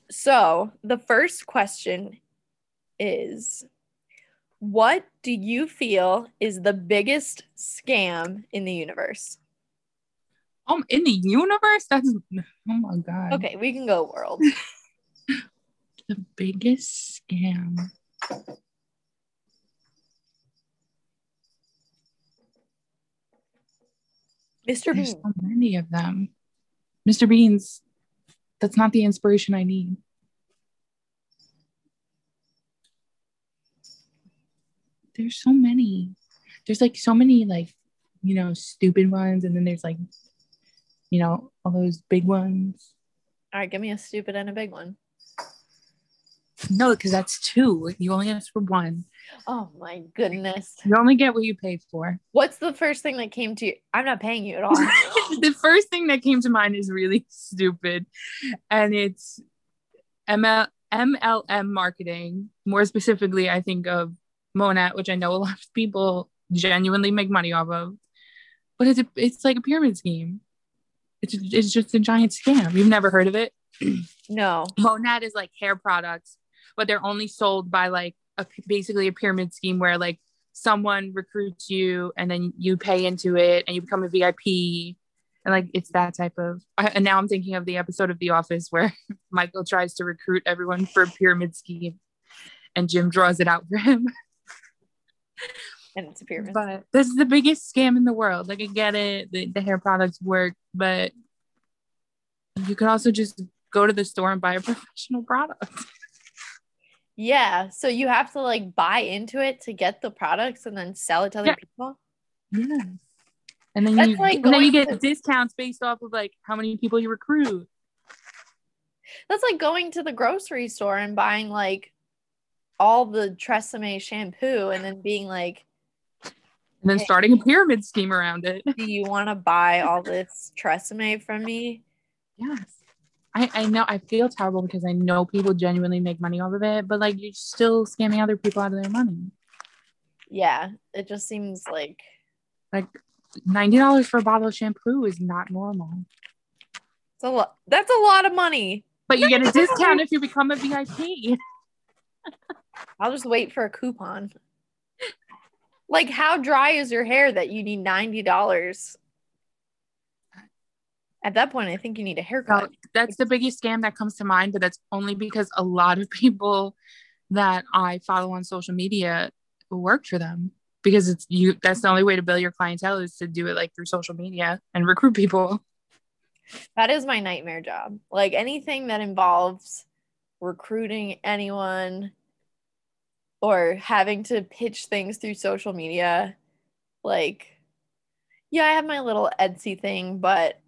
so the first question is, what do you feel is the biggest scam in the universe? Um, in the universe, that's oh my god. Okay, we can go world. The biggest scam. Mr. There's Bean. so many of them. Mr. Beans, that's not the inspiration I need. There's so many. There's like so many like, you know, stupid ones, and then there's like, you know, all those big ones. All right, give me a stupid and a big one. No, because that's two. You only ask for one. Oh my goodness. You only get what you pay for. What's the first thing that came to you? I'm not paying you at all. the first thing that came to mind is really stupid, and it's ML- MLM marketing. More specifically, I think of Monat, which I know a lot of people genuinely make money off of, but it's a, it's like a pyramid scheme. It's it's just a giant scam. You've never heard of it? no. Monat is like hair products, but they're only sold by like a basically a pyramid scheme where like someone recruits you and then you pay into it and you become a VIP. And like it's that type of I, and now I'm thinking of the episode of The Office where Michael tries to recruit everyone for a pyramid scheme and Jim draws it out for him. And it's a pyramid. But this is the biggest scam in the world. Like I get it, the, the hair products work, but you could also just go to the store and buy a professional product. yeah. So you have to like buy into it to get the products and then sell it to other Yeah. people. Yes. And then That's you like and then you get to- discounts based off of like how many people you recruit. That's like going to the grocery store and buying like all the Tresemme shampoo and then being like, And then starting a pyramid scheme around it. do you want to buy all this Tresemme from me? Yes. I, I know I feel terrible because I know people genuinely make money off of it, but like you're still scamming other people out of their money. Yeah. It just seems like Like ninety dollars for a bottle of shampoo is not normal. it's a lot. That's a lot of money. But you get a discount if you become a VIP. I'll just wait for a coupon. Like, how dry is your hair that you need $90? At that point, I think you need a haircut. that's the biggest scam that comes to mind, but that's only because a lot of people that I follow on social media work for them because it's you that's the only way to build your clientele is to do it like through social media and recruit people. That is my nightmare job. Like anything that involves recruiting anyone or having to pitch things through social media. Like, yeah, I have my little Etsy thing, but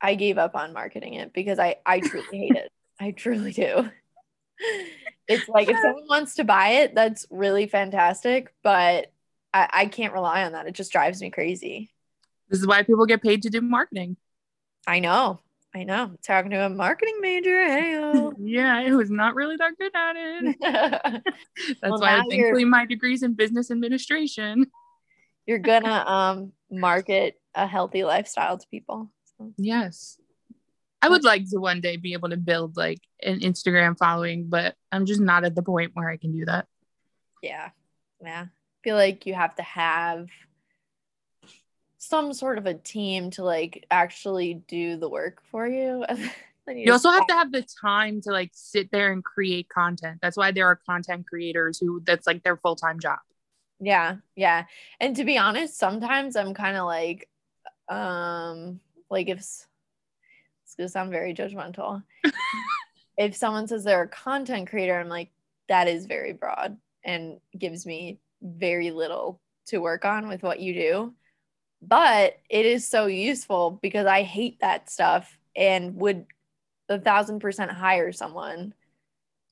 I gave up on marketing it because I, I truly hate it. I truly do. It's like if someone wants to buy it, that's really fantastic, but I, I can't rely on that. It just drives me crazy. This is why people get paid to do marketing. I know. I know. Talking to a marketing major. Hey. Yeah, I was not really that good at it. That's Well, why thankfully my degree's in business administration. You're gonna um market a healthy lifestyle to people. So, Yes. I would like to one day be able to build like an Instagram following, but I'm just not at the point where I can do that. yeah. Yeah. I feel like you have to have some sort of a team to like actually do the work for you. Then You also have to have the time to like sit there and create content. That's why there are content creators who that's like their full-time job. Yeah, yeah. And to be honest, sometimes I'm kind of like, um, like if it's gonna sound very judgmental. if someone says they're a content creator, I'm like, that is very broad and gives me very little to work on with what you do. But it is so useful because I hate that stuff and would a thousand percent hire someone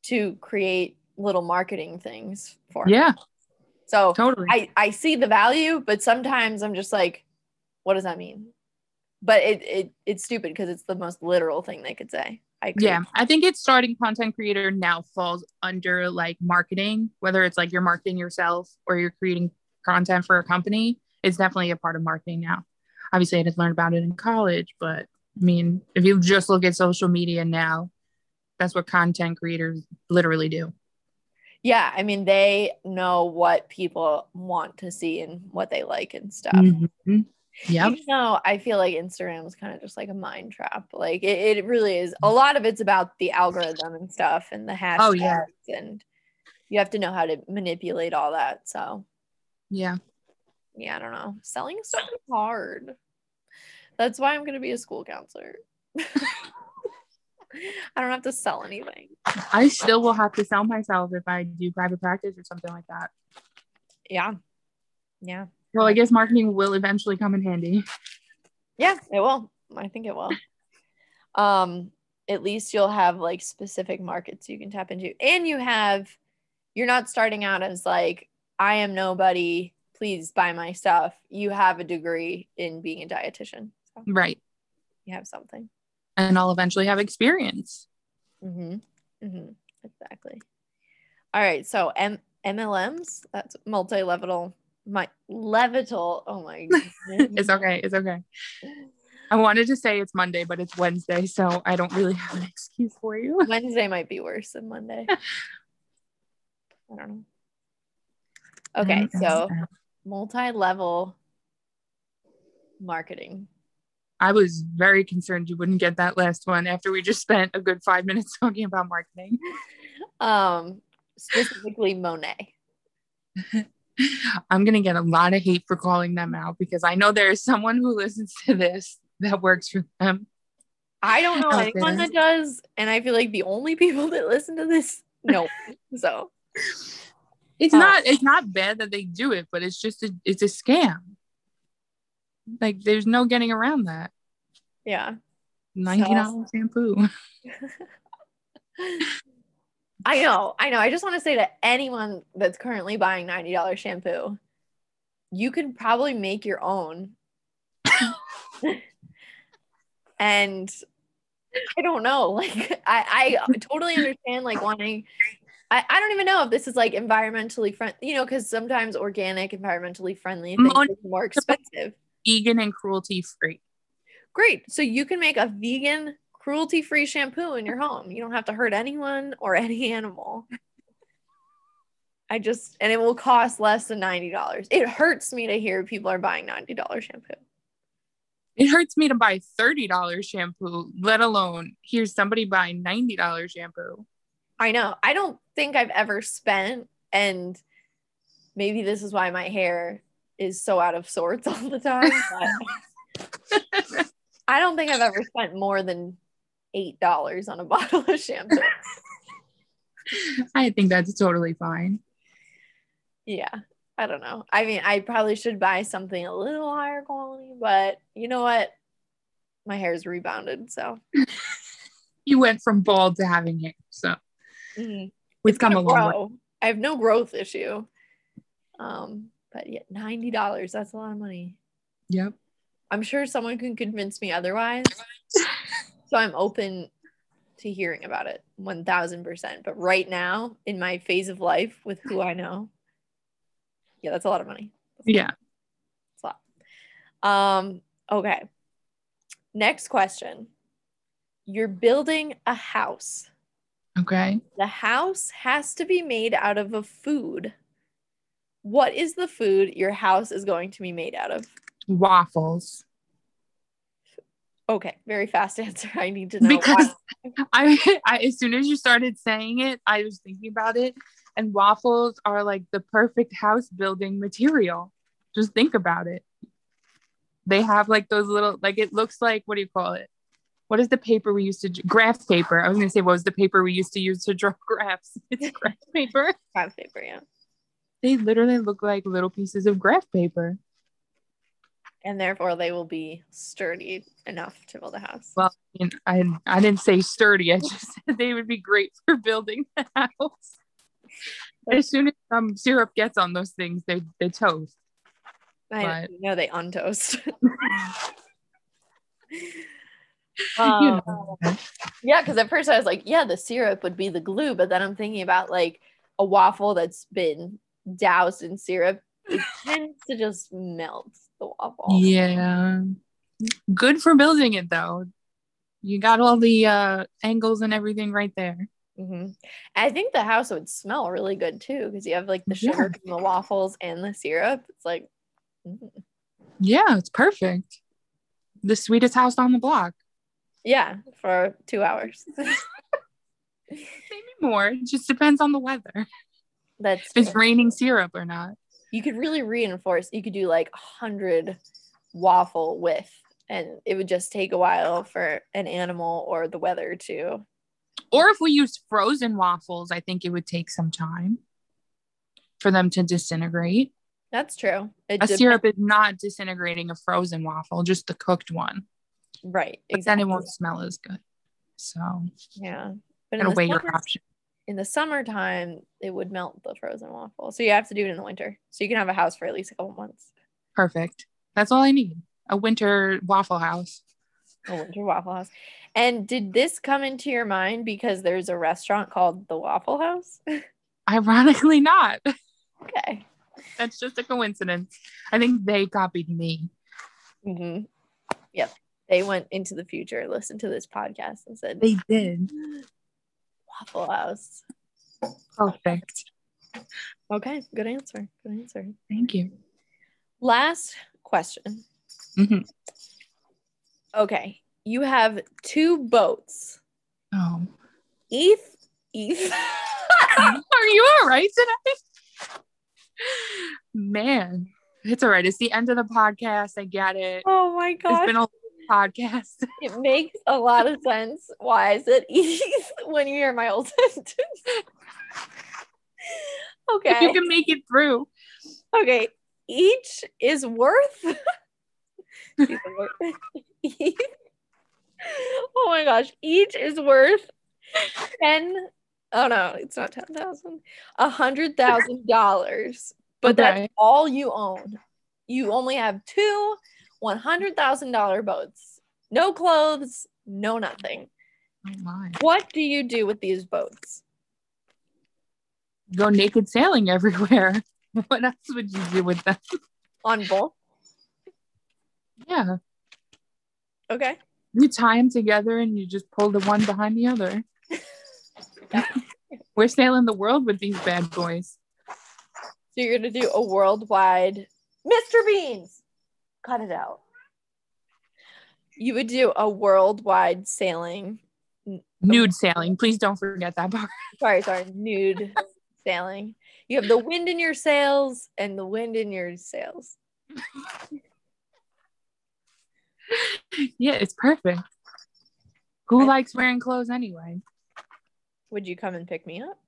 to create little marketing things for me. Yeah, So totally. I, I see the value, but sometimes I'm just like, what does that mean? But it, it it's stupid because it's the most literal thing they could say. I agree. Yeah, I think it's starting content creator now falls under like marketing, whether it's like you're marketing yourself or you're creating content for a company. It's definitely a part of marketing now. Obviously, I didn't learn about it in college, but I mean, if you just look at social media now, that's what content creators literally do. Yeah, I mean, they know what people want to see and what they like and stuff. Mhm. Yep. Even though I feel like Instagram is kind of just like a mind trap. Like it, it really is. A lot of it's about the algorithm and stuff and the hashtags. Oh, yeah. And you have to know how to manipulate all that. So Yeah. Yeah, I don't know. Selling stuff is hard. That's why I'm gonna be a school counselor. I don't have to sell anything. I still will have to sell myself if I do private practice or something like that. Yeah. Yeah. Well, I guess marketing will eventually come in handy. Yeah, it will. I think it will. Um, at least you'll have like specific markets you can tap into. And you have you're not starting out as like, I am nobody, please buy my stuff. You have a degree in being a dietitian. So Right. you have something. And I'll eventually have experience. Mm-hmm. Mm-hmm. Exactly. All right. So M- MLMs, that's multi-level, my levital. Oh my. It's okay. It's okay. I wanted to say it's Monday, but it's Wednesday, so I don't really have an excuse for you. Wednesday might be worse than Monday. I don't know. Okay, so multi-level marketing. I was very concerned you wouldn't get that last one after we just spent a good five minutes talking about marketing. Um, specifically Monat. I'm gonna get a lot of hate for calling them out because I know there is someone who listens to this that works for them. I don't know anyone that does, and I feel like the only people that listen to this no. so It's Oh. not it's not bad that they do it, but it's just a it's a scam. Like there's no getting around that. yeah. Ninety dollars shampoo. I know, I know. I just want to say to anyone that's currently buying $90 shampoo, you could probably make your own. and I don't know. Like I, I totally understand like wanting I, I don't even know if this is like environmentally friendly, you know, because sometimes organic, environmentally friendly things Mon- are more expensive. Vegan and cruelty free. Great. So you can make a vegan, cruelty free shampoo in your home. You don't have to hurt anyone or any animal. I just, and it will cost less than $90. It hurts me to hear people are buying $90 shampoo. It hurts me to buy $30 shampoo, let alone here's somebody buying $90 shampoo. I know. I don't think I've ever spent, and maybe this is why my hair is so out of sorts all the time. I don't think I've ever spent more than $8 on a bottle of shampoo. I think that's totally fine. Yeah, I don't know. I mean, I probably should buy something a little higher quality, but you know what? My hair's rebounded, so You went from bald to having hair. So mhm. we've It's come a long way. I have no growth issue. Um, but yeah, ninety dollars, that's a lot of money. Yep. I'm sure someone can convince me otherwise. so I'm open to hearing about it 1000%. But right now, in my phase of life with who I know, yeah, that's a lot of money. Yeah. It's a lot. Um, okay. Next question. You're building a house. Okay. The house has to be made out of a food. What is the food your house is going to be made out of? Waffles. Okay, very fast answer. I need to know because. I, I as soon as you started saying it, I was thinking about it. And waffles are like the perfect house building material. Just think about it. They have like those little like it looks like what do you call it? What is the paper we used to graph paper? I was gonna say what was the paper we used to use to draw graphs? It's graph paper. Graph paper, yeah. They literally look like little pieces of graph paper. And therefore they will be sturdy enough to build a house. Well, I I didn't say sturdy. I just said they would be great for building the house. As soon as um syrup gets on those things, they they toast. I but- know they untoast. You Um, know. Yeah, because at first I was like, yeah, the syrup would be the glue, but then I'm thinking about like a waffle that's been doused in syrup. It tends to just melt the waffle. Yeah. Good for building it though. You got all the uh angles and everything right there. hmm I think the house would smell really good too because you have like the Yeah. sugar from the waffles and the syrup. It's like, mm. Yeah, it's perfect. The sweetest house on the block. Yeah, for two hours. Maybe more. It just depends on the weather. That's If it's raining syrup or not. you could really reinforce. You could do like a hundred waffle with, and it would just take a while for an animal or the weather to. Or if we used frozen waffles, I think it would take some time for them to disintegrate. That's true. It A dep- syrup is not disintegrating a frozen waffle, just the cooked one. Right? But then it won't smell as good. So Yeah, but in gotta the, weigh your summer, options. in the summertime, it would melt the frozen waffle. So you have to do it in the winter, so you can have a house for at least a couple months. Perfect. That's all I need. A winter waffle house. A winter waffle house. And did this come into your mind because there's a restaurant called the Waffle House? Ironically, not. okay. That's just a coincidence. I think they copied me. hmm Yep. They went into the future, listened to this podcast, and said, They did. Waffle House. Perfect. Okay, good answer. Good answer. Thank you. Last question. Mhm. Okay, you have two boats. Oh. Eth, Eth. Are you all right today? Man, it's all right. It's the end of the podcast. I get it. oh my It's gosh, been a long podcast. it makes a lot of sense. Why is it Eth when you hear my old sentence? okay. If you can make it through. okay. Each is worth. Oh my gosh, each is worth ten. Oh no, it's not ten thousand. A hundred thousand dollars. But that's all you own. You only have two one hundred thousand dollar boats. No clothes, no nothing. Oh my. What do you do with these boats? Go naked sailing everywhere. What else would you do with them? On both? Yeah. Okay. You tie them together and you just pull the one behind the other. We're sailing the world with these bad boys. So you're gonna do a worldwide Mr. Beans. Cut it out. You would do a worldwide sailing. Nude sailing. Please don't forget that part. Sorry, sorry, nude sailing. You have the wind in your sails and the wind in your sails. yeah, it's perfect. Who I- likes wearing clothes anyway? Would you come and pick me up?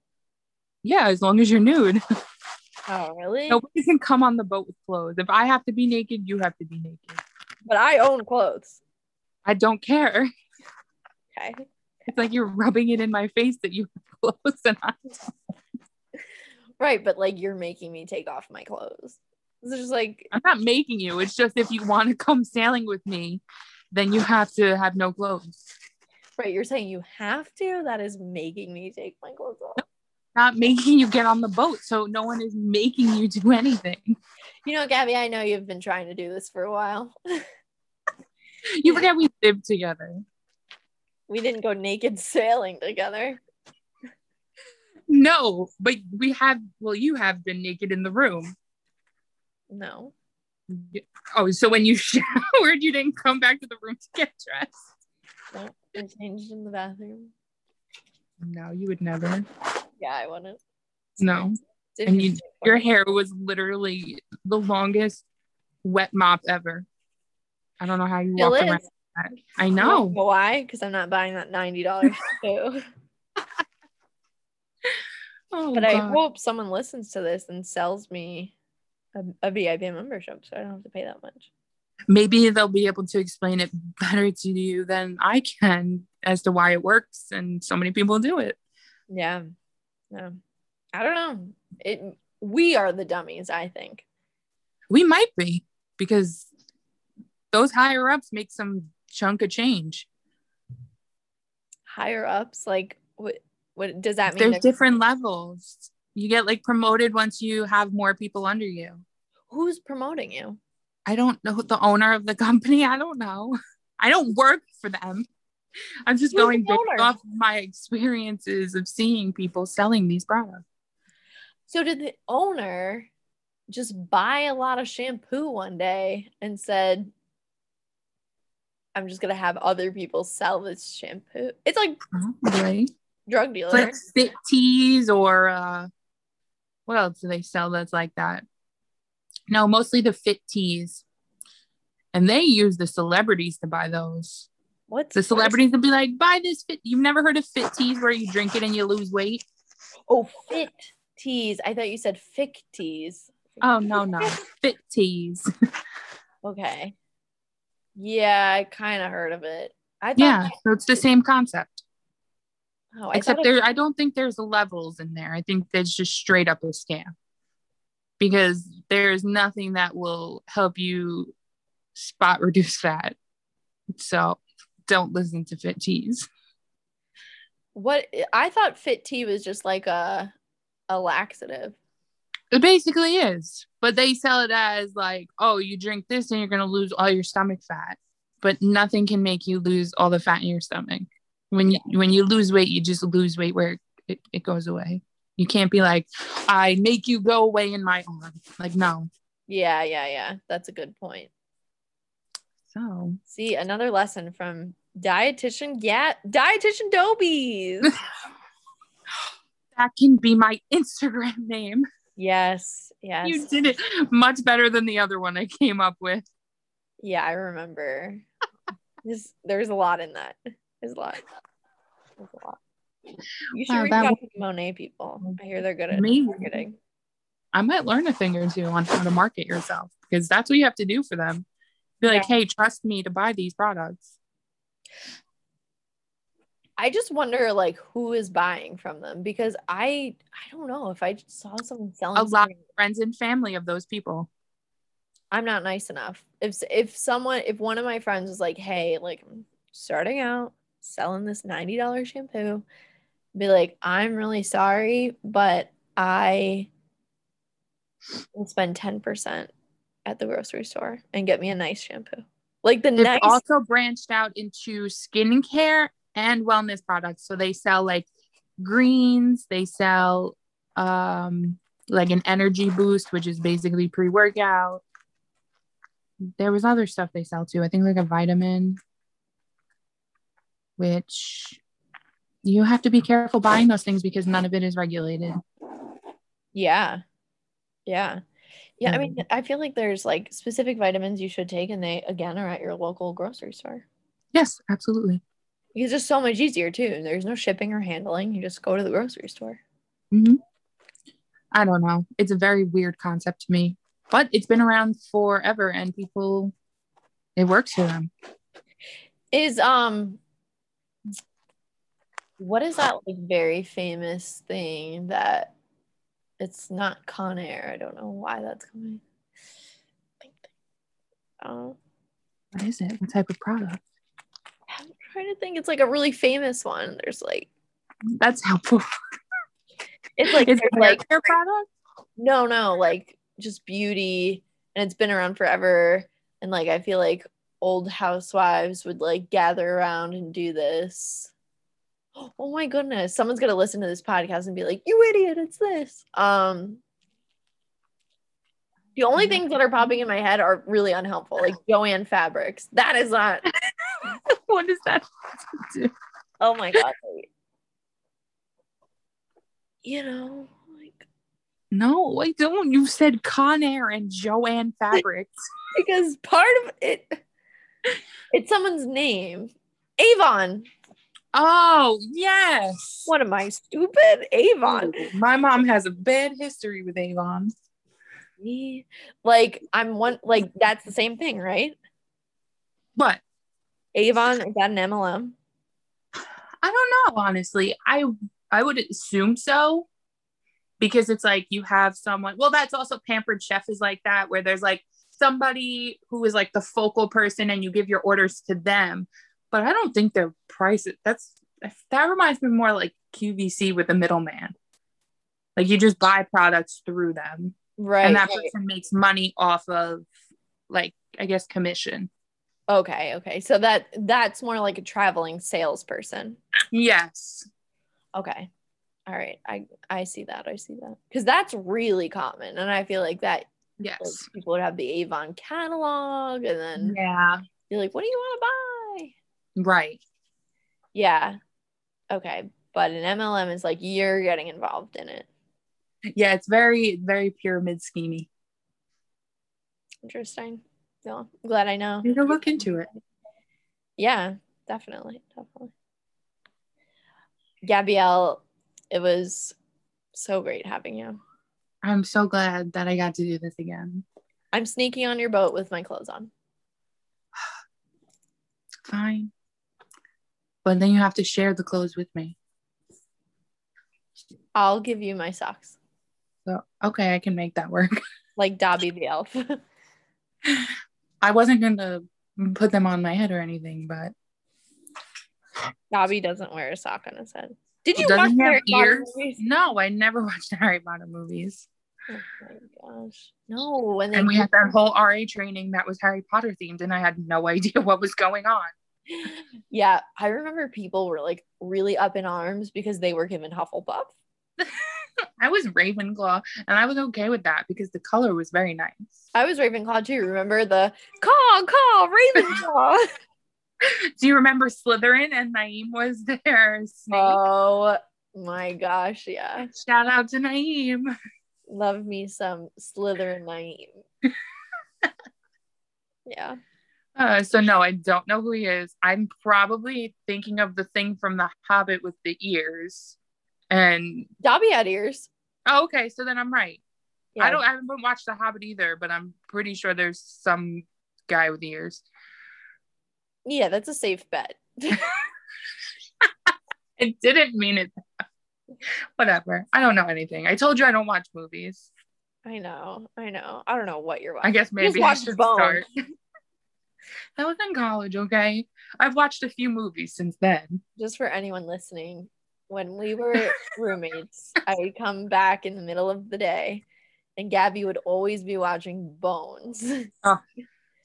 Yeah, as long as you're nude. Oh, really? Nobody can come on the boat with clothes. If I have to be naked, you have to be naked. But I own clothes. I don't care. Okay. It's like you're rubbing it in my face that you have clothes and I don't. Right, but like you're making me take off my clothes. It's just like I'm not making you. It's just if you want to come sailing with me, then you have to have no clothes. right, you're saying you have to? That is making me take my clothes off. Not making you get on the boat. So no one is making you do anything. You know, Gabby, I know you've been trying to do this for a while. You forget we live together. We didn't go naked sailing together. No, but we have, well, you have been naked in the room. No. Oh, so when you showered, you didn't come back to the room to get dressed? No. I changed in the bathroom. No, you would never. Yeah, I wouldn't. No. Didn't And you, your hair was literally the longest wet mop ever. I don't know how you Still walked is. around that. I know. why? Because I'm not buying that ninety dollars shampoo. Oh, but I hope someone listens to this and sells me a, a VIP membership, so I don't have to pay that much. maybe they'll be able to explain it better to you than I can as to why it works and so many people do it. Yeah. No. I don't know. It we are the dummies, I think. We might be because those higher ups make some chunk of change. higher ups? Like, what? What does that mean? There's different levels. You get like promoted once you have more people under you. Who's promoting you? I don't know the owner of the company. I don't know. I don't work for them. I'm just going the based owner? off my experiences of seeing people selling these products. So did the owner just buy a lot of shampoo one day and said, "I'm just gonna have other people sell this shampoo"? It's like Probably. drug dealers. Like fit teas or uh what else do they sell that's like that? No, mostly the fit teas. And they use the celebrities to buy those. What's The celebrities will be like, buy this fit. You've never heard of fit teas where you drink it and you lose weight? Oh, fit teas. I thought you said fic teas. Oh no, no. Fit teas. Okay. Yeah, I kind of heard of it. I Yeah. So it's the same concept. oh, I Except thought it- there I don't think there's levels in there. I think that's just straight up a scam. Because there's nothing that will help you spot reduce fat. So don't listen to fit teas. what I thought fit tea was just like a a laxative. It basically is. But they sell it as like, oh, you drink this and you're gonna lose all your stomach fat. But nothing can make you lose all the fat in your stomach. When you when you lose weight, you just lose weight where it, it goes away. You can't be like, I make you go away in my arm. Like, no. Yeah, yeah, yeah. That's a good point. So See, another lesson from dietitian yeah, dietitian Dobies. that can be my Instagram name. yes, yes. You did it much better than the other one I came up with. Yeah, I remember. There's, there's a lot in that. There's a lot. There's a lot. You should Wow, reach out to Monat people. I hear they're good at marketing. I might learn a thing or two on how to market yourself because that's what you have to do for them. Be like, hey, trust me to buy these products. I just wonder like who is buying from them because I I don't know if I saw someone selling A lot of friends and family of those people. I'm not nice enough. If if someone if one of my friends was like, "Hey, like I'm starting out selling this $90 shampoo." Be like, "I'm really sorry, but I will spend 10% at the grocery store and get me a nice shampoo." Like the They've nice also branched out into skincare and wellness products. So they sell like greens, they sell um like an energy boost, which is basically pre-workout. There was other stuff they sell too. I think like a vitamin, which you have to be careful buying those things because none of it is regulated. Yeah. Yeah. Yeah, I mean, Mm. I feel like there's like specific vitamins you should take and they again are at your local grocery store. Yes, absolutely. It's just so much easier too. There's no shipping or handling. You just go to the grocery store. hmm I don't know. It's a very weird concept to me, but it's been around forever and people, it works for them. Is um what is that like very famous thing that it's not Conair. I don't know why that's coming. Um, What is it? What type of product? I'm trying to think. It's like a really famous one. There's like That's helpful. it's like Is there's it a like hair product? No, no, like just beauty and it's been around forever and like I feel like old housewives would like gather around and do this. Oh my goodness, someone's to listen to this podcast and be like, "You idiot, it's this." Um The only things that are popping in my head are really unhelpful, like Jo-Ann Fabrics. That is not. what is that? Oh my god. wait. You know, like No, I don't. You said Conair and Jo-Ann Fabrics. because part of it it's someone's name. Avon. Oh, yes. What am I stupid? Avon. My mom has a bad history with Avon. Me? Like I'm one like that's the same thing, right? But Avon is that an MLM? I don't know, honestly. I I would assume so because it's like you have someone. Well, that's also Pampered Chef is like that, where there's like somebody who is like the focal person, and you give your orders to them. But I don't think their prices. That's that reminds me more like QVC with a middleman. Like you just buy products through them, Right. and that right. person makes money off of, like I guess commission. Okay, okay. So that that's more like a traveling salesperson. Yes. Okay. All right. I I see that. I see that. Cuz that's really common and I feel like that like, Yes. people would have the Avon catalog and then Yeah. you're like, "What do you want to buy?" Right. Yeah. Okay. But an MLM is like you're getting involved in it. Yeah. It's very very pyramid schemy. Interesting. No, I'm glad I know. You can look into it. Yeah, definitely. Definitely. Gabrielle, it was so great having you. I'm so glad that I got to do this again. I'm sneaking on your boat with my clothes on. Fine. But then you have to share the clothes with me. I'll give you my socks, So okay, I can make that work. like Dobby the elf. I wasn't gonna put them on my head or anything, but Dobby doesn't wear a sock on his head. Did you Doesn't watch Harry Potter movies? no, I never watched Harry Potter movies. Oh my gosh. No, And, they And we had that whole RA training that was Harry Potter themed, and I had no idea what was going on. Yeah, I remember people were like really up in arms because they were given Hufflepuff. I was Ravenclaw, and I was okay with that because the color was very nice. I was Ravenclaw too. Remember the caw caw Ravenclaw? Do you remember Slytherin and Naeem was there? snake? oh my gosh, yeah. Shout out to Naeem. Love me some Slytherin Naeem. yeah. Uh, so no, I don't know who he is. I'm probably thinking of the thing from The Hobbit with the ears. And Dobby had ears. oh, okay, so then I'm right. Yeah. I don't. I haven't watched The Hobbit either, but I'm pretty sure there's some guy with ears. Yeah, that's a safe bet. I didn't mean it. Whatever. I don't know anything. I told you I don't watch movies. I know. I know. I don't know what you're watching. I guess maybe I should Bones. start. that was in college, okay? I've watched a few movies since then. Just for anyone listening, when we were roommates, I would come back in the middle of the day and Gabby would always be watching Bones. Oh,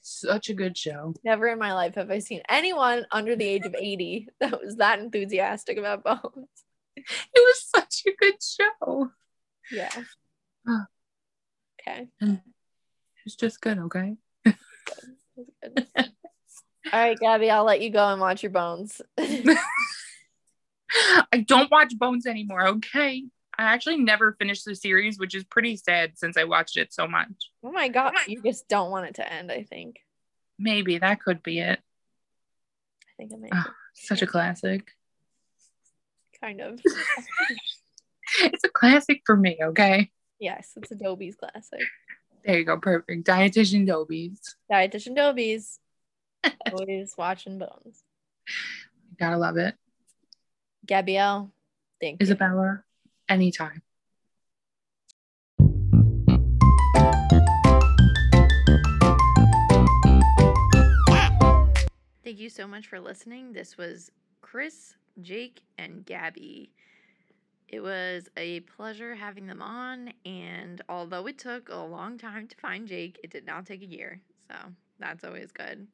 such a good show. Never in my life have I seen anyone under the age of 80 that was that enthusiastic about Bones. It was such a good show. Yeah. Okay. It's just good, okay? All right, Gabby, I'll let you go and watch your bones. I don't watch Bones anymore, okay? I actually never finished the series, which is pretty sad since I watched it so much. oh my god, you just don't want it to end, I think. Maybe that could be it. I think it might Ah, Such a classic. kind of. It's a classic for me, okay? yes, it's Adobe's classic. There you go, perfect. Dietitian Dobies. Dietitian Dobies. Always watching bones. Gotta love it. Gabrielle, thank you. Isabella, anytime. Thank you so much for listening. This was Chris, Jake, and Gabby. It was a pleasure having them on, and although it took a long time to find Jake, it did not take a year, so that's always good.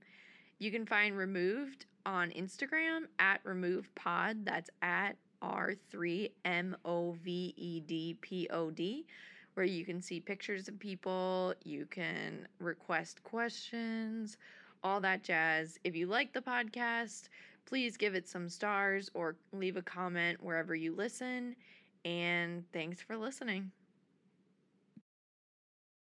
You can find Removed on Instagram at Remove Pod. That's at R3MOVEDPOD, where you can see pictures of people, you can request questions, all that jazz. If you like the podcast, please give it some stars or leave a comment wherever you listen. And thanks for listening.